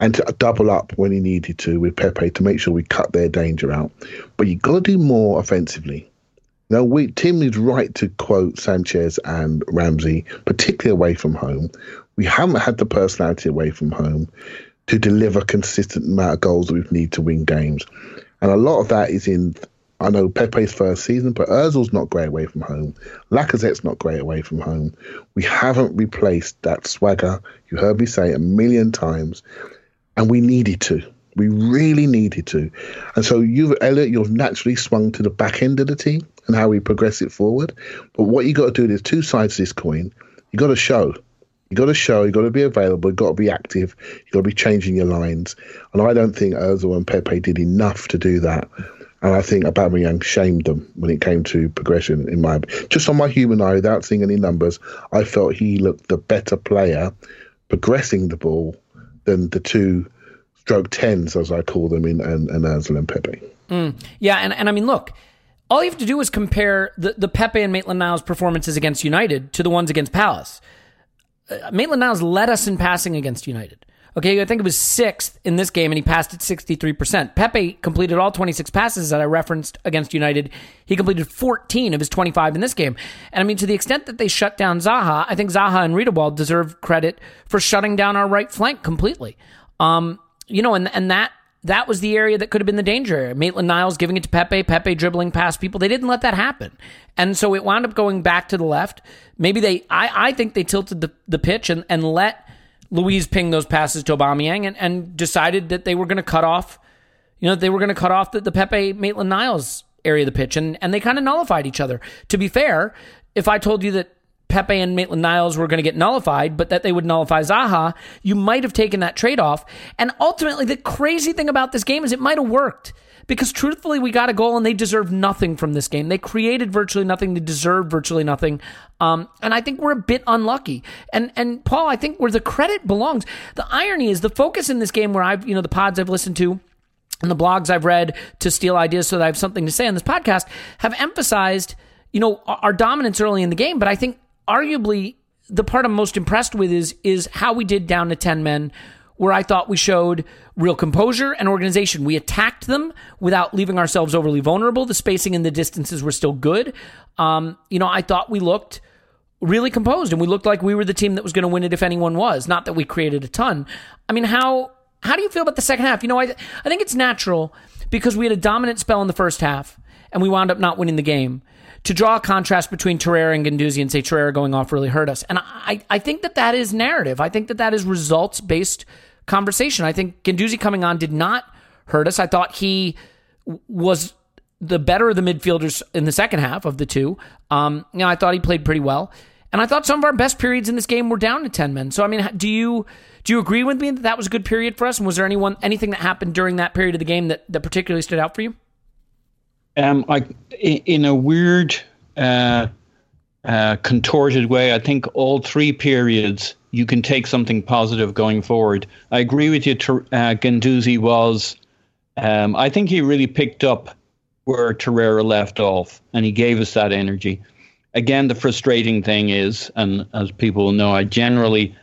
and to double up when he needed to with Pepe to make sure we cut their danger out. But you've got to do more offensively. Now, we, Tim is right to quote Sanchez and Ramsey, particularly away from home. We haven't had the personality away from home to deliver consistent amount of goals that we need to win games. And a lot of that is in, I know Pepe's first season, but Ozil's not great away from home. Lacazette's not great away from home. We haven't replaced that swagger. You heard me say it a million times, and we needed to. We really needed to. And so you, Elliot, you've naturally swung to the back end of the team and how we progress it forward. But what you got to do, there's two sides to this coin. You got to show. You got to show. You got to be available. You got to be active. You got to be changing your lines. And I don't think Ozil and Pepe did enough to do that. And I think Aubameyang shamed them when it came to progression. In my just on my human eye, without seeing any numbers, I felt he looked the better player, progressing the ball than the two stroke tens, as I call them, in and, and Ozil and Pepe. Mm, yeah, and, and I mean, look, all you have to do is compare the, the Pepe and Maitland Niles performances against United to the ones against Palace. Uh, Maitland Niles led us in passing against United. Okay, I think it was sixth in this game, and he passed at 63%. Pepe completed all 26 passes that I referenced against United. He completed 14 of his 25 in this game. And I mean, to the extent that they shut down Zaha, I think Zaha and Riedewald deserve credit for shutting down our right flank completely. Um, you know, and and that that was the area that could have been the danger. Maitland Niles giving it to Pepe, Pepe dribbling past people. They didn't let that happen. And so it wound up going back to the left. Maybe they, I, I think they tilted the, the pitch and, and let Luiz ping those passes to Aubameyang and, and decided that they were going to cut off, you know, they were going to cut off the, the Pepe Maitland Niles area of the pitch. And, and they kind of nullified each other. To be fair, if I told you that Pepe and Maitland Niles were going to get nullified, but that they would nullify Zaha, you might have taken that trade off. And ultimately, the crazy thing about this game is it might have worked because truthfully, we got a goal and they deserved nothing from this game. They created virtually nothing. They deserved virtually nothing. Um, and I think we're a bit unlucky. And and Paul, I think where the credit belongs. The irony is the focus in this game where I've you know the pods I've listened to and the blogs I've read to steal ideas so that I have something to say on this podcast have emphasized you know our dominance early in the game. But I think arguably the part I'm most impressed with is is how we did down to 10 men where I thought we showed real composure and organization. We attacked them without leaving ourselves overly vulnerable. The spacing and the distances were still good. Um, you know, I thought we looked really composed and we looked like we were the team that was going to win it if anyone was. Not that we created a ton. I mean, how how do you feel about the second half? You know, I I think it's natural because we had a dominant spell in the first half and we wound up not winning the game to draw a contrast between Torreira and Guendouzi and say Torreira going off really hurt us. And I, I think that that is narrative. I think that that is results based conversation. I think Guendouzi coming on did not hurt us. I thought he was the better of the midfielders in the second half of the two. Um, you know, I thought he played pretty well. And I thought some of our best periods in this game were down to 10 men. So, I mean, do you do you agree with me that that was a good period for us? And was there anyone anything that happened during that period of the game that, that particularly stood out for you? Um, I, in a weird, uh, uh, contorted way, I think all three periods you can take something positive going forward. I agree with you. Uh, Guendouzi was, um, I think he really picked up where Torreira left off, and he gave us that energy. Again, the frustrating thing is, and as people know, I generally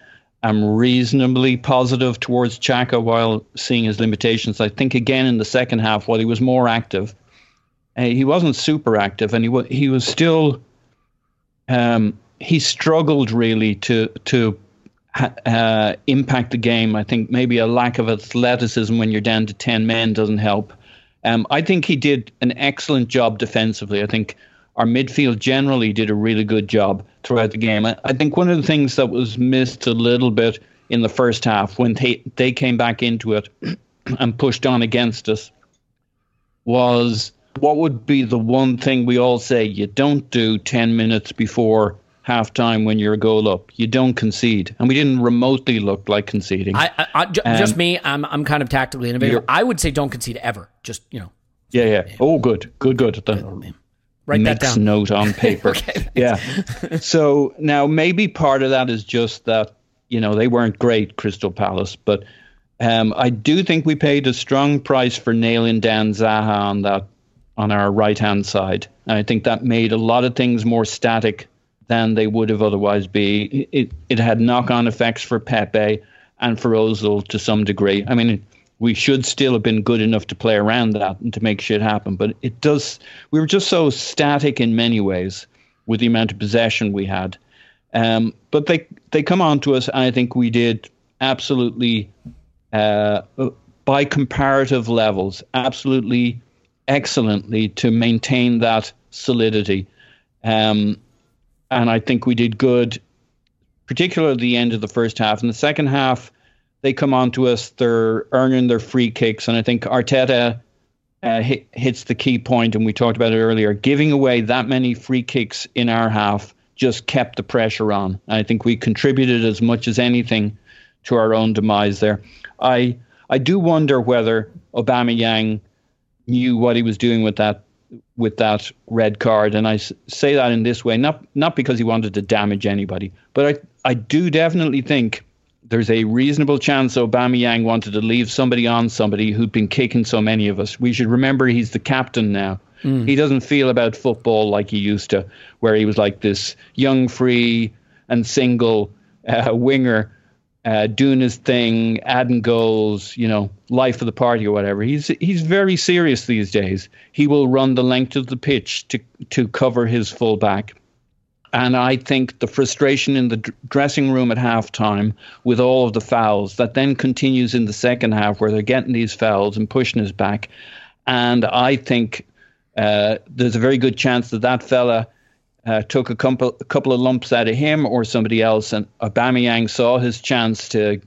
am reasonably positive towards Xhaka while seeing his limitations. I think again in the second half, while he was more active, uh, he wasn't super active, and he was he was still. Um, he struggled really to to uh, impact the game. I think maybe a lack of athleticism when you're down to ten men doesn't help. Um, I think he did an excellent job defensively. I think our midfield generally did a really good job throughout the game. I, I think one of the things that was missed a little bit in the first half when they they came back into it and pushed on against us was what would be the one thing we all say you don't do 10 minutes before halftime when you're a goal up? You don't concede. And we didn't remotely look like conceding. I, I, I j- um, just me, I'm, I'm kind of tactically innovative. I would say don't concede ever. Just, you know. Yeah, yeah. yeah. Oh, good. Good, good. The Write that down. note on paper. okay. Yeah. so now maybe part of that is just that, you know, they weren't great, Crystal Palace, but um, I do think we paid a strong price for nailing Dan Zaha on that on our right hand side. And I think that made a lot of things more static than they would have otherwise be. It it had knock on effects for Pepe and for Ozil to some degree. I mean, we should still have been good enough to play around that and to make shit happen. But it does. We were just so static in many ways with the amount of possession we had. Um, but they they come on to us, and I think we did absolutely uh, by comparative levels, absolutely excellently to maintain that solidity. Um, and I think we did good, particularly at the end of the first half. In the second half, they come on to us, they're earning their free kicks. And I think Arteta uh, hit, hits the key point, and we talked about it earlier. Giving away that many free kicks in our half just kept the pressure on. I think we contributed as much as anything to our own demise there. I I do wonder whether Aubameyang knew what he was doing with that with that red card, and I say that in this way, not not because he wanted to damage anybody, but I I do definitely think there's a reasonable chance Aubameyang wanted to leave somebody on somebody who'd been kicking so many of us. We should remember he's the captain now. Mm. He doesn't feel about football like he used to, where he was like this young, free, and single uh, winger uh, doing his thing, adding goals, you know, life of the party or whatever. He's he's very serious these days. He will run the length of the pitch to to cover his fullback. And I think the frustration in the dressing room at halftime with all of the fouls that then continues in the second half where they're getting these fouls and pushing us back. And I think uh, there's a very good chance that that fella uh, took a couple, a couple of lumps out of him or somebody else, and Aubameyang saw his chance to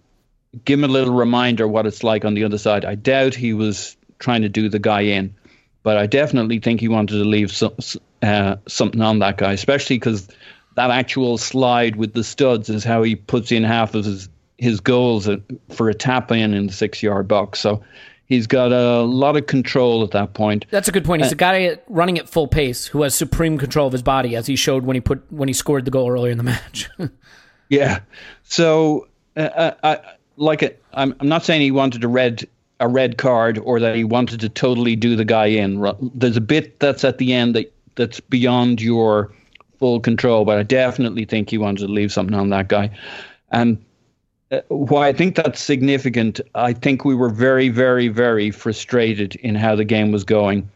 give him a little reminder what it's like on the other side. I doubt he was trying to do the guy in, but I definitely think he wanted to leave some, uh, something on that guy, especially because that actual slide with the studs is how he puts in half of his his goals for a tap in in the six yard box. So He's got a lot of control at that point. That's a good point. He's uh, a guy running at full pace who has supreme control of his body, as he showed when he put when he scored the goal earlier in the match. yeah. So, uh, uh, I, like it, I'm, I'm not saying he wanted a red a red card or that he wanted to totally do the guy in. There's a bit that's at the end that that's beyond your full control, but I definitely think he wanted to leave something on that guy. And uh, why I think that's significant, I think we were very, very, very frustrated in how the game was going.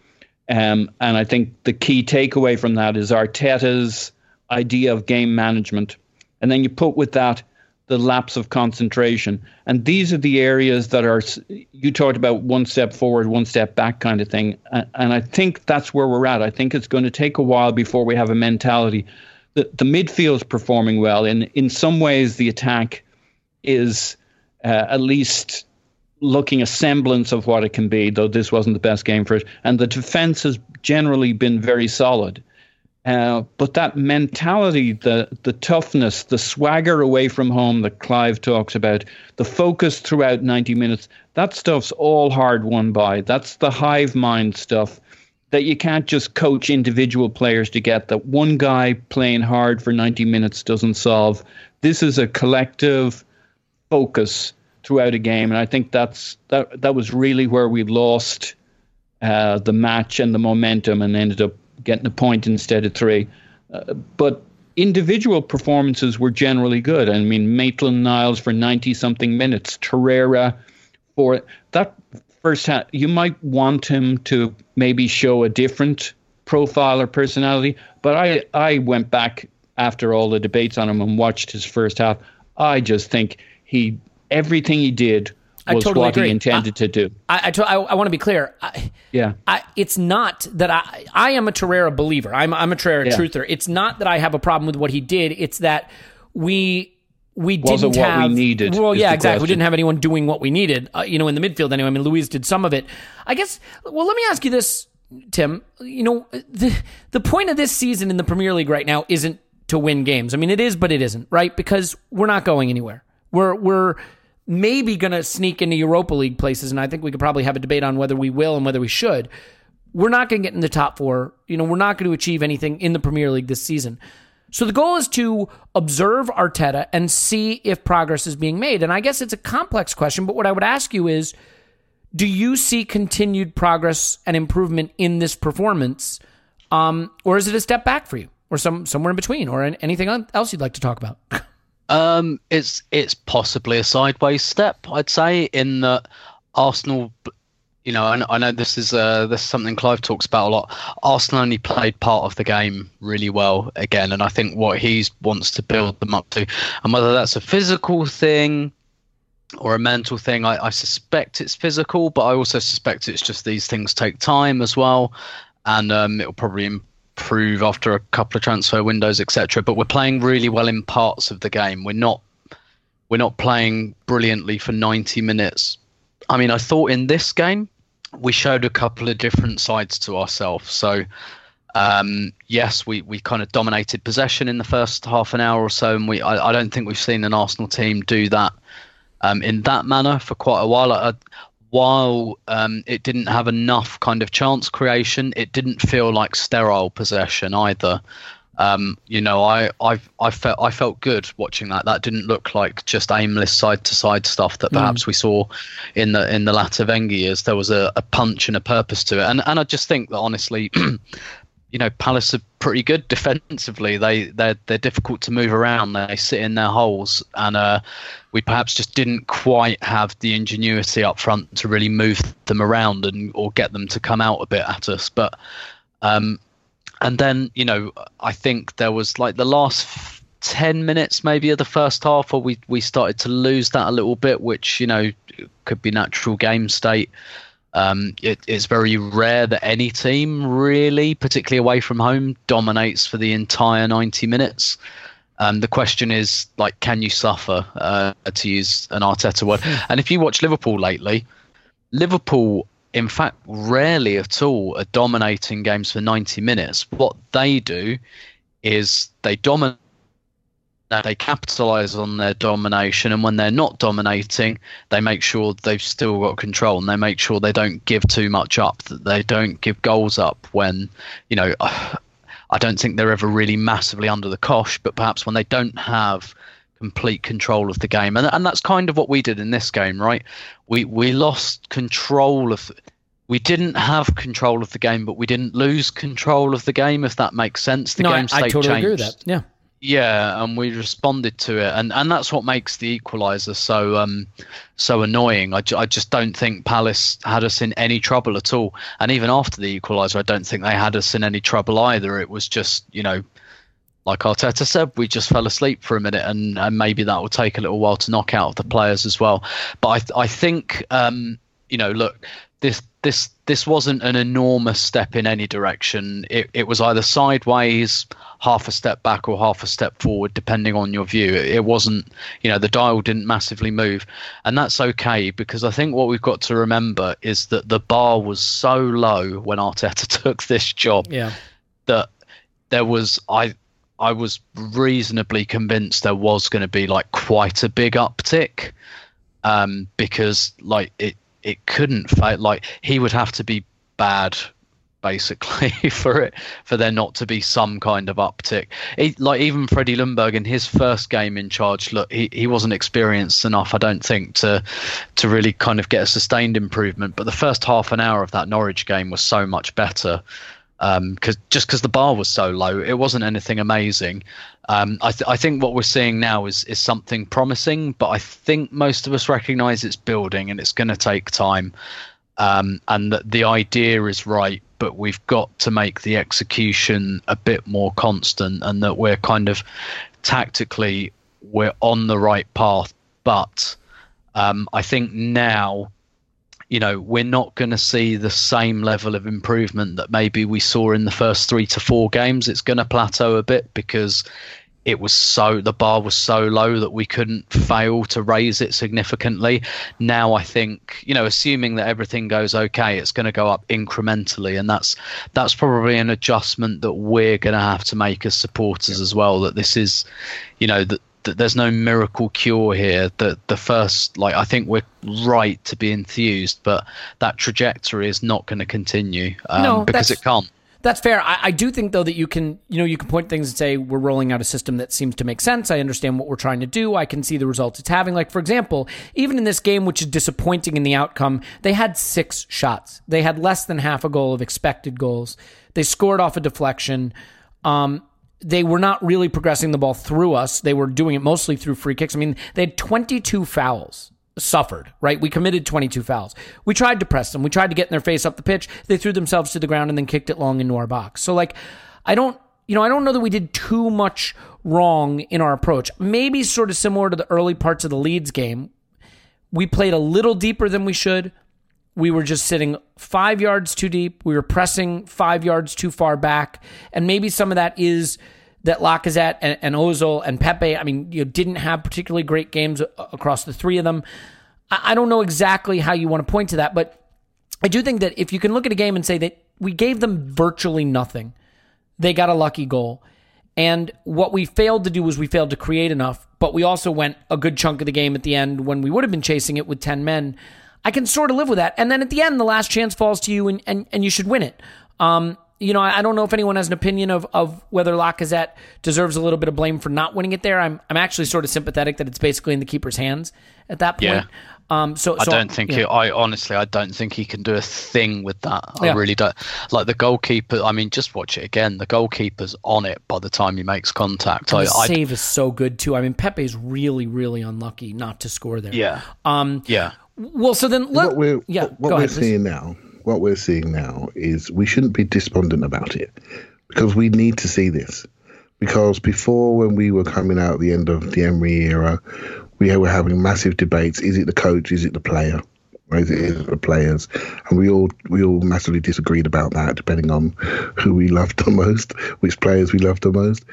Um, and I think the key takeaway from that is Arteta's idea of game management. And then you put with that the lapse of concentration. And these are the areas that are, you talked about one step forward, one step back kind of thing. And I think that's where we're at. I think it's going to take a while before we have a mentality. That the, the midfield's performing well. In, in some ways, the attack is uh, at least looking a semblance of what it can be, though this wasn't the best game for it. And the defense has generally been very solid. Uh, but that mentality, the the toughness, the swagger away from home that Clive talks about, the focus throughout 90 minutes, that stuff's all hard won by. That's the hive mind stuff that you can't just coach individual players to get. That one guy playing hard for 90 minutes doesn't solve. This is a collective focus throughout a game, and I think that's that that was really where we lost uh, the match and the momentum, and ended up getting a point instead of three. Uh, but individual performances were generally good. I mean, Maitland Niles for ninety something minutes, Torreira for that first half. You might want him to maybe show a different profile or personality, but I I went back after all the debates on him and watched his first half. I just think he everything he did was totally what agree. he intended I, to do. I, I, I, I want to be clear. I, yeah, I, it's not that I I am a Torreira believer. I'm I'm a Torreira yeah. truther. It's not that I have a problem with what he did. It's that we we didn't have we needed. Well, yeah, exactly. Question. We didn't have anyone doing what we needed. Uh, you know, in the midfield anyway. I mean, Luiz did some of it. I guess. Well, let me ask you this, Tim. You know, the the point of this season in the Premier League right now isn't to win games. I mean, it is, but it isn't, right? Because we're not going anywhere. We're we're maybe going to sneak into Europa League places, and I think we could probably have a debate on whether we will and whether we should. We're not going to get in the top four. You know, we're not going to achieve anything in the Premier League this season. So the goal is to observe Arteta and see if progress is being made. And I guess it's a complex question, but what I would ask you is do you see continued progress and improvement in this performance? Um, or is it a step back for you? Or some somewhere in between, or anything else you'd like to talk about? Um, it's it's possibly a sideways step, I'd say, in that Arsenal. You know, I, I know this is uh, this is something Clive talks about a lot. Arsenal only played part of the game really well again, and I think what he wants to build them up to, and whether that's a physical thing, or a mental thing. I, I suspect it's physical, but I also suspect it's just these things take time as well, and um, it'll probably improve after a couple of transfer windows, etc. But we're playing really well in parts of the game. We're not we're not playing brilliantly for 90 minutes. I mean, I thought in this game we showed a couple of different sides to ourselves. So um, yes, we, we kind of dominated possession in the first half an hour or so, and we I, I don't think we've seen an Arsenal team do that um, in that manner for quite a while. I, while um, it didn't have enough kind of chance creation, it didn't feel like sterile possession either. Um, you know, I, I, I felt I felt good watching that. That didn't look like just aimless side to side stuff that perhaps mm. we saw in the in the latter Wenger years. There was a, a punch and a purpose to it, and and I just think that honestly, you know, Palace are pretty good defensively. They they're they're difficult to move around. They sit in their holes, and uh, we perhaps just didn't quite have the ingenuity up front to really move them around and or get them to come out a bit at us. But um, and then you know, I think there was like the last. 10 minutes maybe of the first half where we, we started to lose that a little bit which you know could be natural game state um, it, it's very rare that any team, really, particularly away from home, dominates for the entire 90 minutes. Um, the question is, like, can you suffer, uh, to use an Arteta word? And if you watch Liverpool lately, Liverpool, in fact, rarely at all are dominating games for 90 minutes. What they do is they dominate that they capitalize on their domination and when they're not dominating they make sure they've still got control and they make sure they don't give too much up that they don't give goals up when you know i don't think they're ever really massively under the cosh but perhaps when they don't have complete control of the game. And, and that's kind of what we did in this game right? We we lost control of we didn't have control of the game but we didn't lose control of the game if that makes sense. The no, game I, I totally changed. agree with that. Yeah yeah, and we responded to it, and and that's what makes the equaliser so um so annoying. I, I just don't think Palace had us in any trouble at all, and even after the equaliser, I don't think they had us in any trouble either. It was just you know, like Arteta said, we just fell asleep for a minute, and and maybe that will take a little while to knock out the players as well. But I I think um you know look this this this wasn't an enormous step in any direction. It it was either sideways, half a step back, or half a step forward, depending on your view. It, it wasn't, you know, the dial didn't massively move, and that's okay because I think what we've got to remember is that the bar was so low when Arteta took this job yeah. that there was I I was reasonably convinced there was going to be like quite a big uptick um, because like it it couldn't fail. Like he would have to be bad basically for it for there not to be some kind of uptick. It, like even Freddie Ljungberg in his first game in charge, look, he, he wasn't experienced enough, I don't think, to to really kind of get a sustained improvement. But the first half an hour of that Norwich game was so much better because um, just because the bar was so low, it wasn't anything amazing. Um, I, th- I, think what we're seeing now is is something promising, but I think most of us recognise it's building and it's going to take time. Um, and that the idea is right, but we've got to make the execution a bit more constant, and that we're kind of tactically we're on the right path. But um, I think now you know, we're not going to see the same level of improvement that maybe we saw in the first three to four games. It's going to plateau a bit because it was so the bar was so low that we couldn't fail to raise it significantly. Now I think you know, assuming that everything goes okay, it's going to go up incrementally, and that's that's probably an adjustment that we're going to have to make as supporters as well. That this is, you know, that there's no miracle cure here. That the first, like, I think we're right to be enthused, but that trajectory is not going to continue um, no, because it can't. That's fair. I, I, do think though that you can, you know, you can point things and say we're rolling out a system that seems to make sense. I understand what we're trying to do. I can see the results it's having. Like for example, even in this game, which is disappointing in the outcome, they had six shots. They had less than half a goal of expected goals. They scored off a deflection. Um, they were not really progressing the ball through us. They were doing it mostly through free kicks. I mean, they had 22 fouls suffered, right? We committed 22 fouls. We tried to press them. We tried to get in their face up the pitch. They threw themselves to the ground and then kicked it long into our box. So, like, I don't, you know, I don't know that we did too much wrong in our approach. Maybe sort of similar to the early parts of the Leeds game we played a little deeper than we should. We were just sitting five yards too deep. We were pressing five yards too far back. And maybe some of that is that Lacazette and, and Ozil and Pepe, I mean, you didn't have particularly great games across the three of them. I, I don't know exactly how you want to point to that, but I do think that if you can look at a game and say that we gave them virtually nothing, they got a lucky goal. And what we failed to do was we failed to create enough, but we also went a good chunk of the game at the end when we would have been chasing it with 10 men. I can sort of live with that. And then at the end, the last chance falls to you and, and, and you should win it. Um, you know, I don't know if anyone has an opinion of, of whether Lacazette deserves a little bit of blame for not winning it there. I'm, I'm actually sort of sympathetic that it's basically in the keeper's hands at that point. Yeah. Um, so, I so- don't think yeah. he, I honestly I don't think he can do a thing with that. I Yeah. really don't. Like the goalkeeper. I mean, just watch it again. The goalkeeper's on it by the time he makes contact. I, And the I save is so good too. I mean, Pepe's really, really unlucky not to score there. yeah Um. yeah. Well, so then let what we're yeah. what, what go we're ahead, please. seeing now, what we're seeing now is we shouldn't be despondent about it because we need to see this. Because before, when we were coming out at the end of the Emery era, we were having massive debates: is it the coach? Is it the player? Is it the players? And we all we all massively disagreed about that, depending on who we loved the most, which players we loved the most.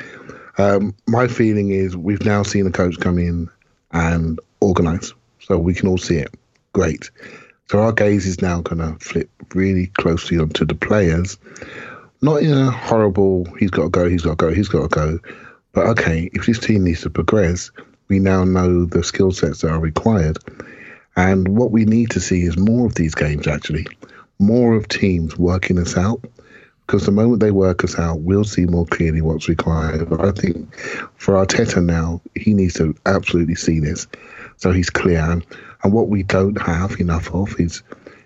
Um, my feeling is we've now seen the coach come in and organise, so we can all see it. Great. So our gaze is now going to flip really closely onto the players, not in a horrible "he's got to go, he's got to go, he's got to go," but okay, if this team needs to progress, we now know the skill sets that are required, and what we need to see is more of these games. Actually, more of teams working us out because the moment they work us out, we'll see more clearly what's required. But I think for Arteta now, he needs to absolutely see this, so he's clear. And what we don't have enough of is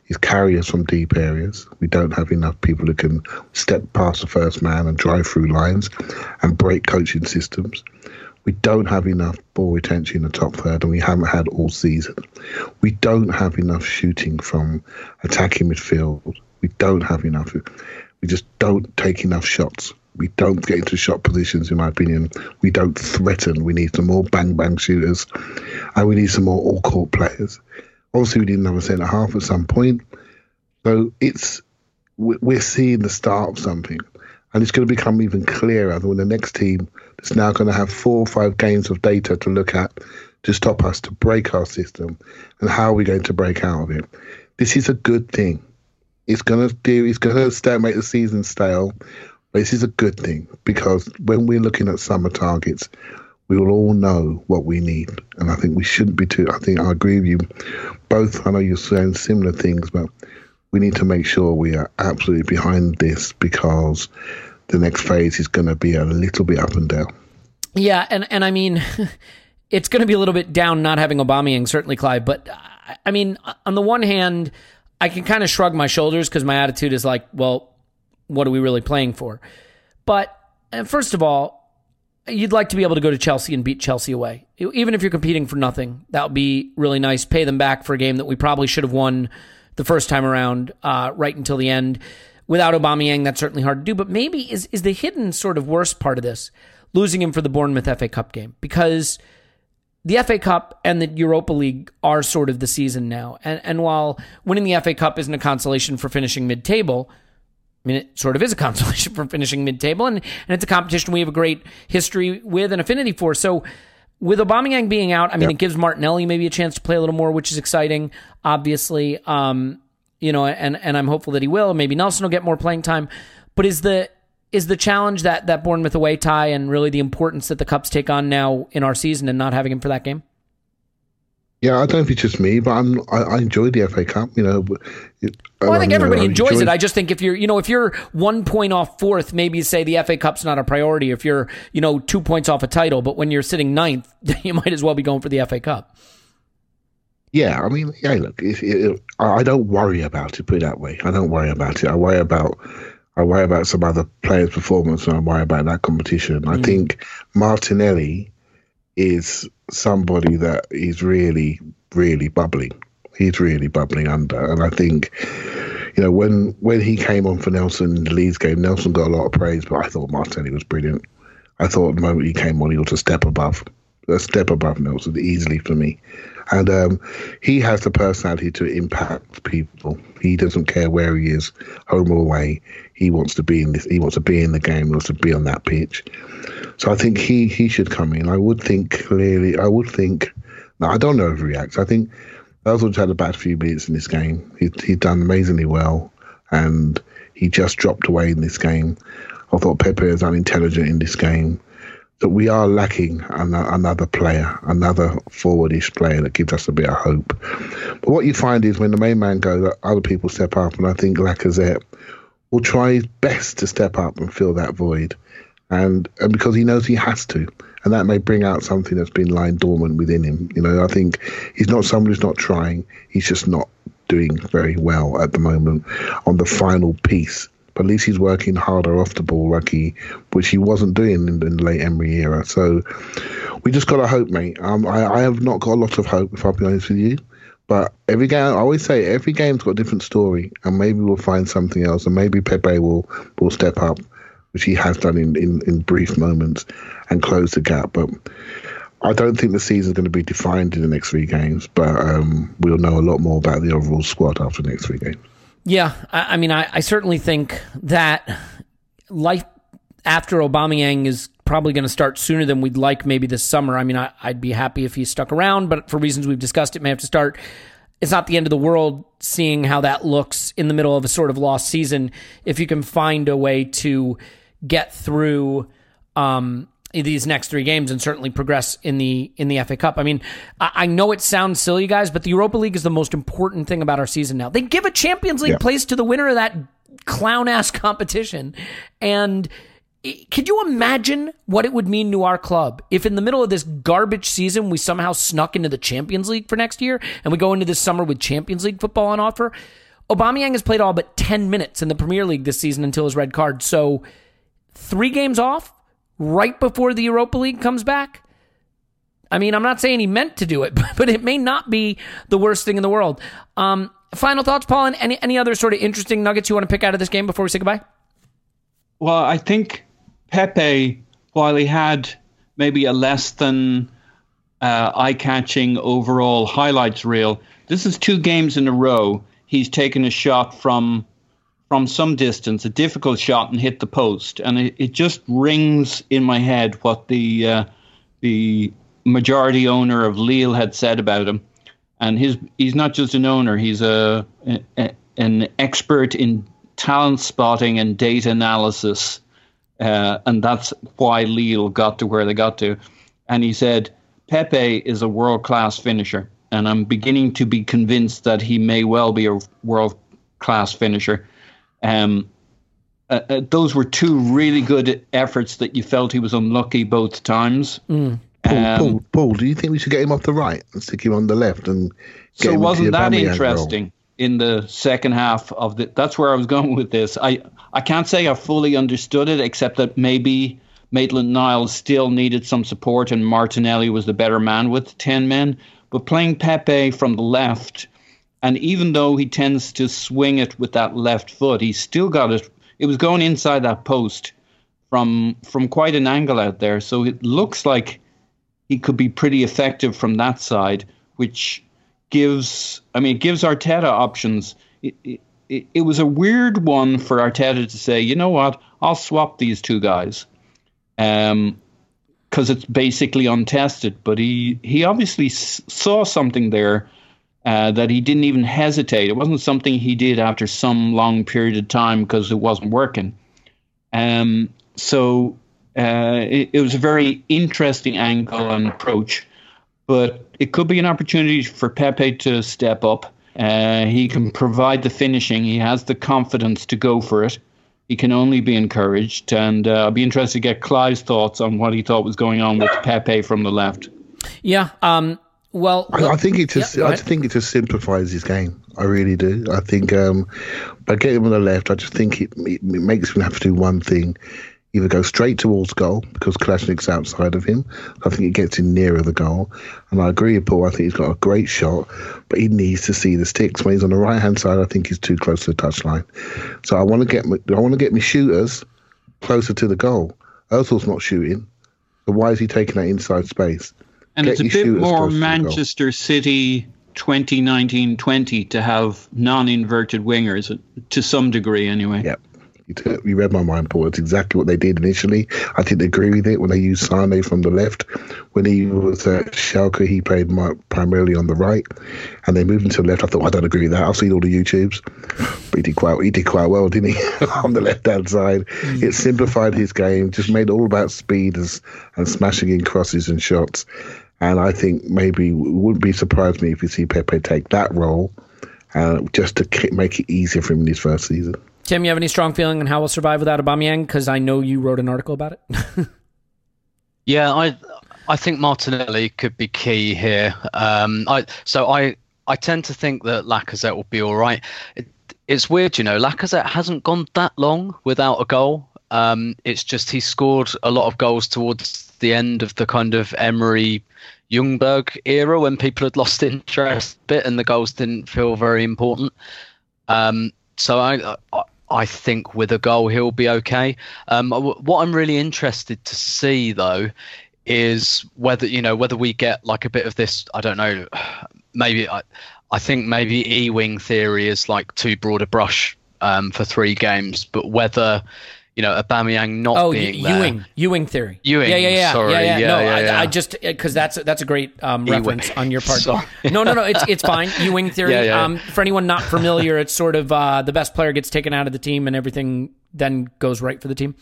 is carriers from deep areas. We don't have enough people who can step past the first man and drive through lines and break coaching systems. We don't have enough ball retention in the top third, and we haven't had all season. We don't have enough shooting from attacking midfield. We don't have enough. We just don't take enough shots. We don't get into shot positions, in my opinion. We don't threaten. We need some more bang bang shooters, and we need some more all court players. Obviously, we need another centre half at some point. So it's we- we're seeing the start of something, and it's going to become even clearer when the next team is now going to have four or five games of data to look at to stop us to break our system, and how are we going to break out of it? This is a good thing. It's gonna do. It's gonna start make the season stale. This is a good thing because when we're looking at summer targets, we will all know what we need, and I think we shouldn't be too. I think I agree with you. Both, I know you're saying similar things, but we need to make sure we are absolutely behind this because the next phase is going to be a little bit up and down. Yeah, and and I mean, it's going to be a little bit down not having Aubameyang, certainly, Clive. But I mean, on the one hand, I can kind of shrug my shoulders because my attitude is like, well, what are we really playing for? But uh, first of all, you'd like to be able to go to Chelsea and beat Chelsea away, even if you're competing for nothing. That would be really nice. Pay them back for a game that we probably should have won the first time around, uh, right until the end. Without Aubameyang, that's certainly hard to do. But maybe is is the hidden sort of worst part of this losing him for the Bournemouth FA Cup game because the FA Cup and the Europa League are sort of the season now. And and while winning the FA Cup isn't a consolation for finishing mid table, mean it sort of is a consolation for finishing mid table, and and it's a competition we have a great history with and affinity for. So. With Aubameyang being out, I mean, it gives Martinelli maybe a chance to play a little more, which is exciting. Obviously, um, you know, and and I'm hopeful that he will. Maybe Nelson will get more playing time. But is the is the challenge that that Bournemouth away tie and really the importance that the Cups take on now in our season and not having him for that game? Yeah, I don't know if it's just me, but I'm, I, I enjoy the FA Cup. You know, it, Well, I think you know, everybody enjoys enjoy- it. I just think if you're, you know, if you're one point off fourth, maybe you say the FA Cup's not a priority. If you're, you know, two points off a title, but when you're sitting ninth, you might as well be going for the FA Cup. Yeah, I mean, yeah. Look, it, it, I I don't worry about it. Put it that way. I don't worry about it. I worry about, I worry about some other players' performance, and I worry about that competition. I mm. think Martinelli is somebody that is really, really bubbling. He's really bubbling under, and I think, you know, when when he came on for Nelson in the Leeds game, Nelson got a lot of praise, but I thought Martinelli was brilliant. I thought the moment he came on, he was a step above, a step above Nelson easily for me. And um, he has the personality to impact people. He doesn't care where he is, home or away. He wants to be in this. He wants to be in the game. He wants to be on that pitch. So I think he he should come in. I would think clearly. I would think. I don't know if he reacts. I think Ozil's had a bad few minutes in this game. He he's done amazingly well, and he just dropped away in this game. I thought Pepe is unintelligent in this game. That we are lacking an- another player, another forwardish player that gives us a bit of hope. But what you find is when the main man goes, other people step up, and I think Lacazette will try his best to step up and fill that void, and and because he knows he has to, and that may bring out something that's been lying dormant within him. You know, I think he's not somebody who's not trying; he's just not doing very well at the moment on the final piece. But at least he's working harder off the ball, Lucky, which he wasn't doing in, in the late Emery era. So we just got to hope, mate. Um, I, I have not got a lot of hope, if I'll be honest with you. But every game, I always say, every game's got a different story, and maybe we'll find something else, and maybe Pepe will will step up, which he has done in, in, in brief moments, and close the gap. But I don't think the season's going to be defined in the next three games, but um, we'll know a lot more about the overall squad after the next three games. Yeah, I, I mean, I, I certainly think that life after Aubameyang is probably going to start sooner than we'd like maybe this summer. I mean, I, I'd be happy if he stuck around, but for reasons we've discussed, it may have to start. It's not the end of the world seeing how that looks in the middle of a sort of lost season if you can find a way to get through um, these next three games and certainly progress in the in the FA Cup. I mean, I, I know it sounds silly, guys, but the Europa League is the most important thing about our season now. They give a Champions League Yeah. place to the winner of that clown ass competition, and could you imagine what it would mean to our club if in the middle of this garbage season we somehow snuck into the Champions League for next year and we go into this summer with Champions League football on offer? Aubameyang has played all but 10 minutes in the Premier League this season until his red card. So, three games off right before the Europa League comes back. I mean, I'm not saying he meant to do it, but, but it may not be the worst thing in the world. Um, final thoughts, Paul, and any, any other sort of interesting nuggets you want to pick out of this game before we say goodbye? Well, I think Pepe, while he had maybe a less than uh, eye-catching overall highlights reel, this is two games in a row he's taken a shot from from some distance, a difficult shot, and hit the post, and it, it just rings in my head what the uh, the majority owner of Lille had said about him. And his he's not just an owner; he's a, a an expert in talent spotting and data analysis, uh, and that's why Lille got to where they got to. And he said Pepe is a world class finisher, and I'm beginning to be convinced that he may well be a world class finisher. Um, uh, uh, those were two really good efforts that you felt he was unlucky both times. Paul, Um, Paul, Paul, do you think we should get him off the right and stick him on the left and so wasn't that interesting in the second half of the that's where I was going with this. I I can't say I fully understood it except that maybe Maitland Niles still needed some support and Martinelli was the better man with 10 men, but playing Pepe from the left and even though he tends to swing it with that left foot, he still got it it was going inside that post from from quite an angle out there. So it looks like he could be pretty effective from that side, which gives I mean it gives Arteta options. It, it, it, was a weird one for Arteta to say, you know what, I'll swap these two guys, um, because it's basically untested. But he he obviously s- saw something there. Uh, that he didn't even hesitate. It wasn't something he did after some long period of time because it wasn't working. Um, so uh, it, it was a very interesting angle and approach, but it could be an opportunity for Pepe to step up. Uh, he can provide the finishing. He has the confidence to go for it. He can only be encouraged, and uh, I'll be interested to get Clive's thoughts on what he thought was going on with Pepe from the left. Yeah. Um, well, I, I think it just Yeah, go I think it just simplifies his game. I really do. I think um, by getting him on the left, I just think it, it, it makes him have to do one thing: either go straight towards goal because Kolasinac's outside of him. I think it gets him nearer the goal. And I agree with Paul. I think he's got a great shot, but he needs to see the sticks. When he's on the right hand side, I think he's too close to the touchline. So I want to get my, I want to get my shooters closer to the goal. Ozil's not shooting, so why is he taking that inside space? And Get it's a bit more close to the goal. Manchester City 2019-20 to have non-inverted wingers to some degree anyway. Yep. You, took, you read my mind, Paul. It's exactly what they did initially. I didn't agree with it when they used Sane from the left. When he was at Schalke, he played my, primarily on the right, and they moved him to the left. I thought I don't agree with that. I've seen all the YouTubes, but he did quite he did quite well, didn't he? on the left hand side, it simplified his game, just made it all about speed and, and smashing in crosses and shots. And I think maybe it wouldn't be surprised me if you see Pepe take that role, uh, just to make it easier for him in his first season. Tim, you have any strong feeling on how we'll survive without Aubameyang? Because I know you wrote an article about it. Yeah, I I think Martinelli could be key here. Um, I so I I tend to think that Lacazette will be all right. It, it's weird, you know. Lacazette hasn't gone that long without a goal. Um, it's just he scored a lot of goals towards the end of the kind of Emery Ljungberg era when people had lost interest a bit and the goals didn't feel very important. Um, so I, I I think with a goal he'll be okay. Um, what I'm really interested to see though is whether you know whether we get like a bit of this. I don't know. Maybe I I think maybe E wing theory is like too broad a brush um, for three games, but whether you know Aubameyang not oh, being Yu- there. Ewing, Ewing theory. Ewing, yeah, yeah, yeah, sorry, yeah, yeah. yeah, no, yeah, I, yeah. I just because that's that's a great um, Ewing. reference on your part. No, no, no, it's it's fine. Ewing theory. Um, for anyone not familiar, it's sort of uh, the best player gets taken out of the team, and everything then goes right for the team.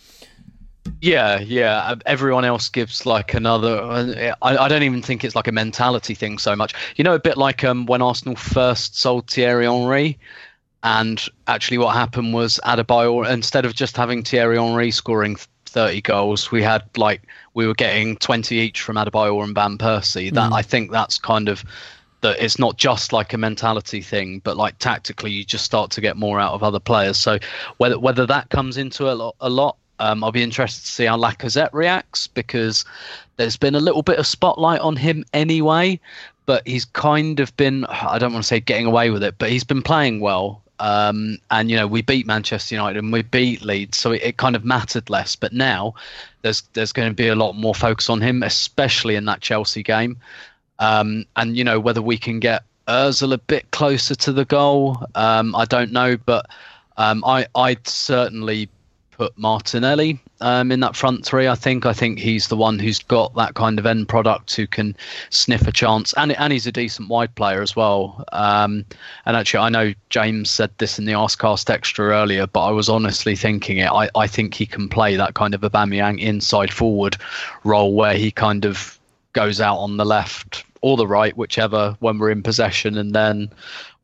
Yeah, yeah. uh, Everyone else gives like another. uh, I, I don't even think it's like a mentality thing so much. You know, a bit like um, when Arsenal first sold Thierry Henry, and actually what happened was Adebayor instead of just having Thierry Henry scoring 30 goals, we had like we were getting 20 each from Adebayor and Van Persie. That I think that's kind of that it's not just like a mentality thing, but like tactically, you just start to get more out of other players. So whether whether that comes into a lot, a lot, um, I'll be interested to see how Lacazette reacts because there's been a little bit of spotlight on him anyway, but he's kind of been I don't want to say getting away with it, but he's been playing well. Um, and you know we beat Manchester United and we beat Leeds, so it, it kind of mattered less. But now there's there's going to be a lot more focus on him, especially in that Chelsea game. Um, and you know whether we can get Özil a bit closer to the goal, um, I don't know, but um, I I'd certainly put Martinelli um, in that front three. I think I think he's the one who's got that kind of end product who can sniff a chance, and and he's a decent wide player as well. Um, and actually, I know James said this in the Arscast extra earlier, but I was honestly thinking it. I, I think he can play that kind of Aubameyang inside forward role where he kind of goes out on the left or the right, whichever, when we're in possession. And then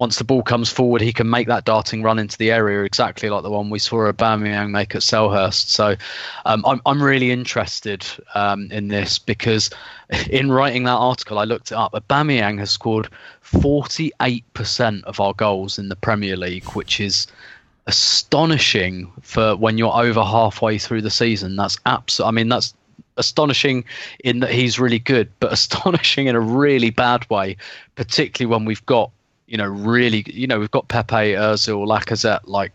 once the ball comes forward, he can make that darting run into the area exactly like the one we saw Aubameyang make at Selhurst. So um, I'm, I'm really interested um, in this because in writing that article, I looked it up. Aubameyang has scored 48% of our goals in the Premier League, which is astonishing for when you're over halfway through the season. That's absolutely, I mean, that's astonishing in that he's really good, but astonishing in a really bad way, particularly when we've got, you know, really, you know, we've got Pepe, Ozil, Lacazette. Like,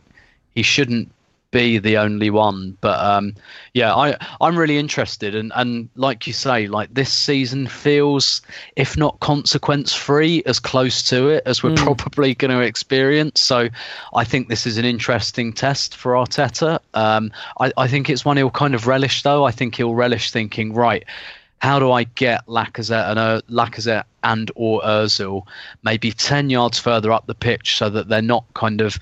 he shouldn't be the only one. But um, yeah, I I'm really interested, and and like you say, like this season feels, if not consequence free, as close to it as we're probably going to experience. So I think this is an interesting test for Arteta. Um, I I think it's one he'll kind of relish, though. I think he'll relish thinking, right. How do I get Lacazette and uh, Lacazette and or Özil maybe ten yards further up the pitch so that they're not kind of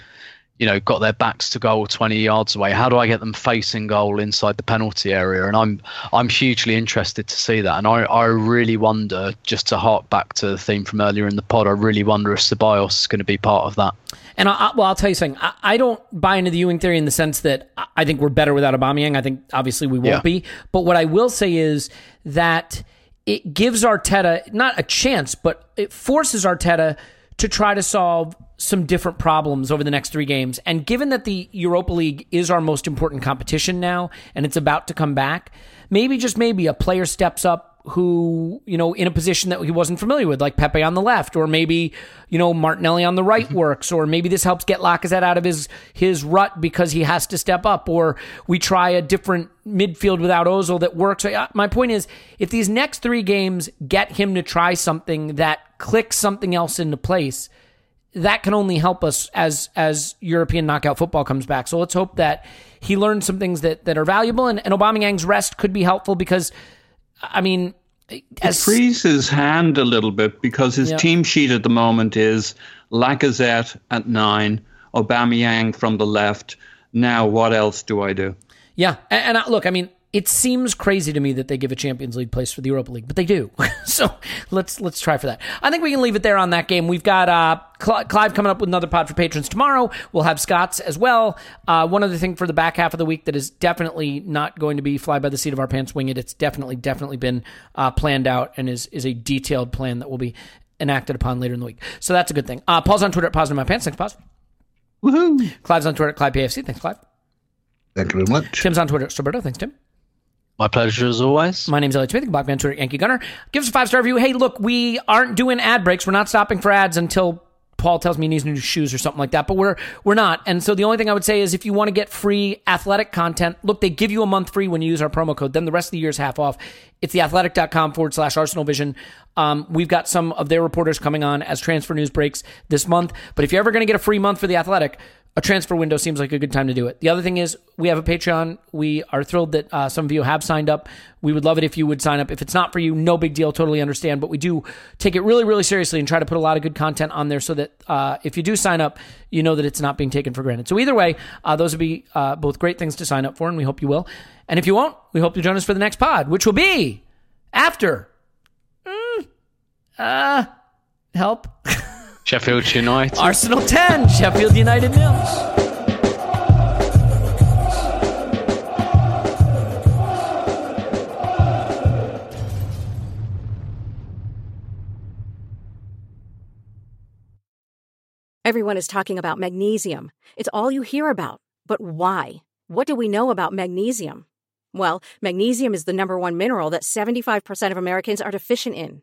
you know, got their backs to goal 20 yards away. How do I get them facing goal inside the penalty area? And I'm I'm hugely interested to see that. And I, I really wonder, just to hark back to the theme from earlier in the pod, I really wonder if Ceballos is going to be part of that. And I, well, I'll tell you something. I, I don't buy into the Ewing theory in the sense that I- I think we're better without Aubameyang. I think obviously we won't Yeah. be. But what I will say is that it gives Arteta not a chance, but it forces Arteta to try to solve some different problems over the next three games. And given that the Europa League is our most important competition now, and it's about to come back, maybe just maybe a player steps up who, you know, in a position that he wasn't familiar with, like Pepe on the left, or maybe, you know, Martinelli on the right mm-hmm. works, or maybe this helps get Lacazette out of his his rut because he has to step up, or we try a different midfield without Ozil that works. Uh, my point is, if these next three games get him to try something that clicks something else into place, that can only help us as as European knockout football comes back. So let's hope that he learns some things that, that are valuable, and, and Aubameyang's rest could be helpful because, I mean, as, it frees his hand a little bit because his yeah. team sheet at the moment is Lacazette at nine, Aubameyang from the left. Now, what else do I do? Yeah, and, and I, look, I mean, it seems crazy to me that they give a Champions League place for the Europa League, but they do. so let's let's try for that. I think we can leave it there on that game. We've got uh, Clive coming up with another pod for patrons tomorrow. We'll have Scott's as well. Uh, one other thing for the back half of the week that is definitely not going to be fly by the seat of our pants, wing it. It's definitely definitely been uh, planned out and is is a detailed plan that will be enacted upon later in the week. So that's a good thing. Uh, Paul's on Twitter at Poz in My Pants. Thanks, Poz. Woohoo! Clive's on Twitter at Clive PFC. Thanks, Clive. Thank you very much. Tim's on Twitter at Stillberto. Thanks, Tim. My pleasure as always. My name's Elliot Smith, Black Man Twitter, Yankee Gunner. Give us a five star review. Hey, look, we aren't doing ad breaks. We're not stopping for ads until Paul tells me he needs new shoes or something like that, but we're we're not. And so the only thing I would say is if you want to get free athletic content, look, they give you a month free when you use our promo code. Then the rest of the year is half off. It's theathletic.com forward slash Arsenal Vision. Um, we've got some of their reporters coming on as transfer news breaks this month. But if you're ever going to get a free month for the athletic, a transfer window seems like a good time to do it. The other thing is we have a Patreon. We are thrilled that uh, some of you have signed up. We would love it if you would sign up. If it's not for you, no big deal. Totally understand. But we do take it really, really seriously and try to put a lot of good content on there so that uh, if you do sign up, you know that it's not being taken for granted. So either way, uh, those would be uh, both great things to sign up for, and we hope you will. And if you won't, we hope you join us for the next pod, which will be after. Mm, uh, help. Sheffield United. Arsenal 10, Sheffield United nils. Everyone is talking about magnesium. It's all you hear about. But why? What do we know about magnesium? Well, magnesium is the number one mineral that 75% of Americans are deficient in.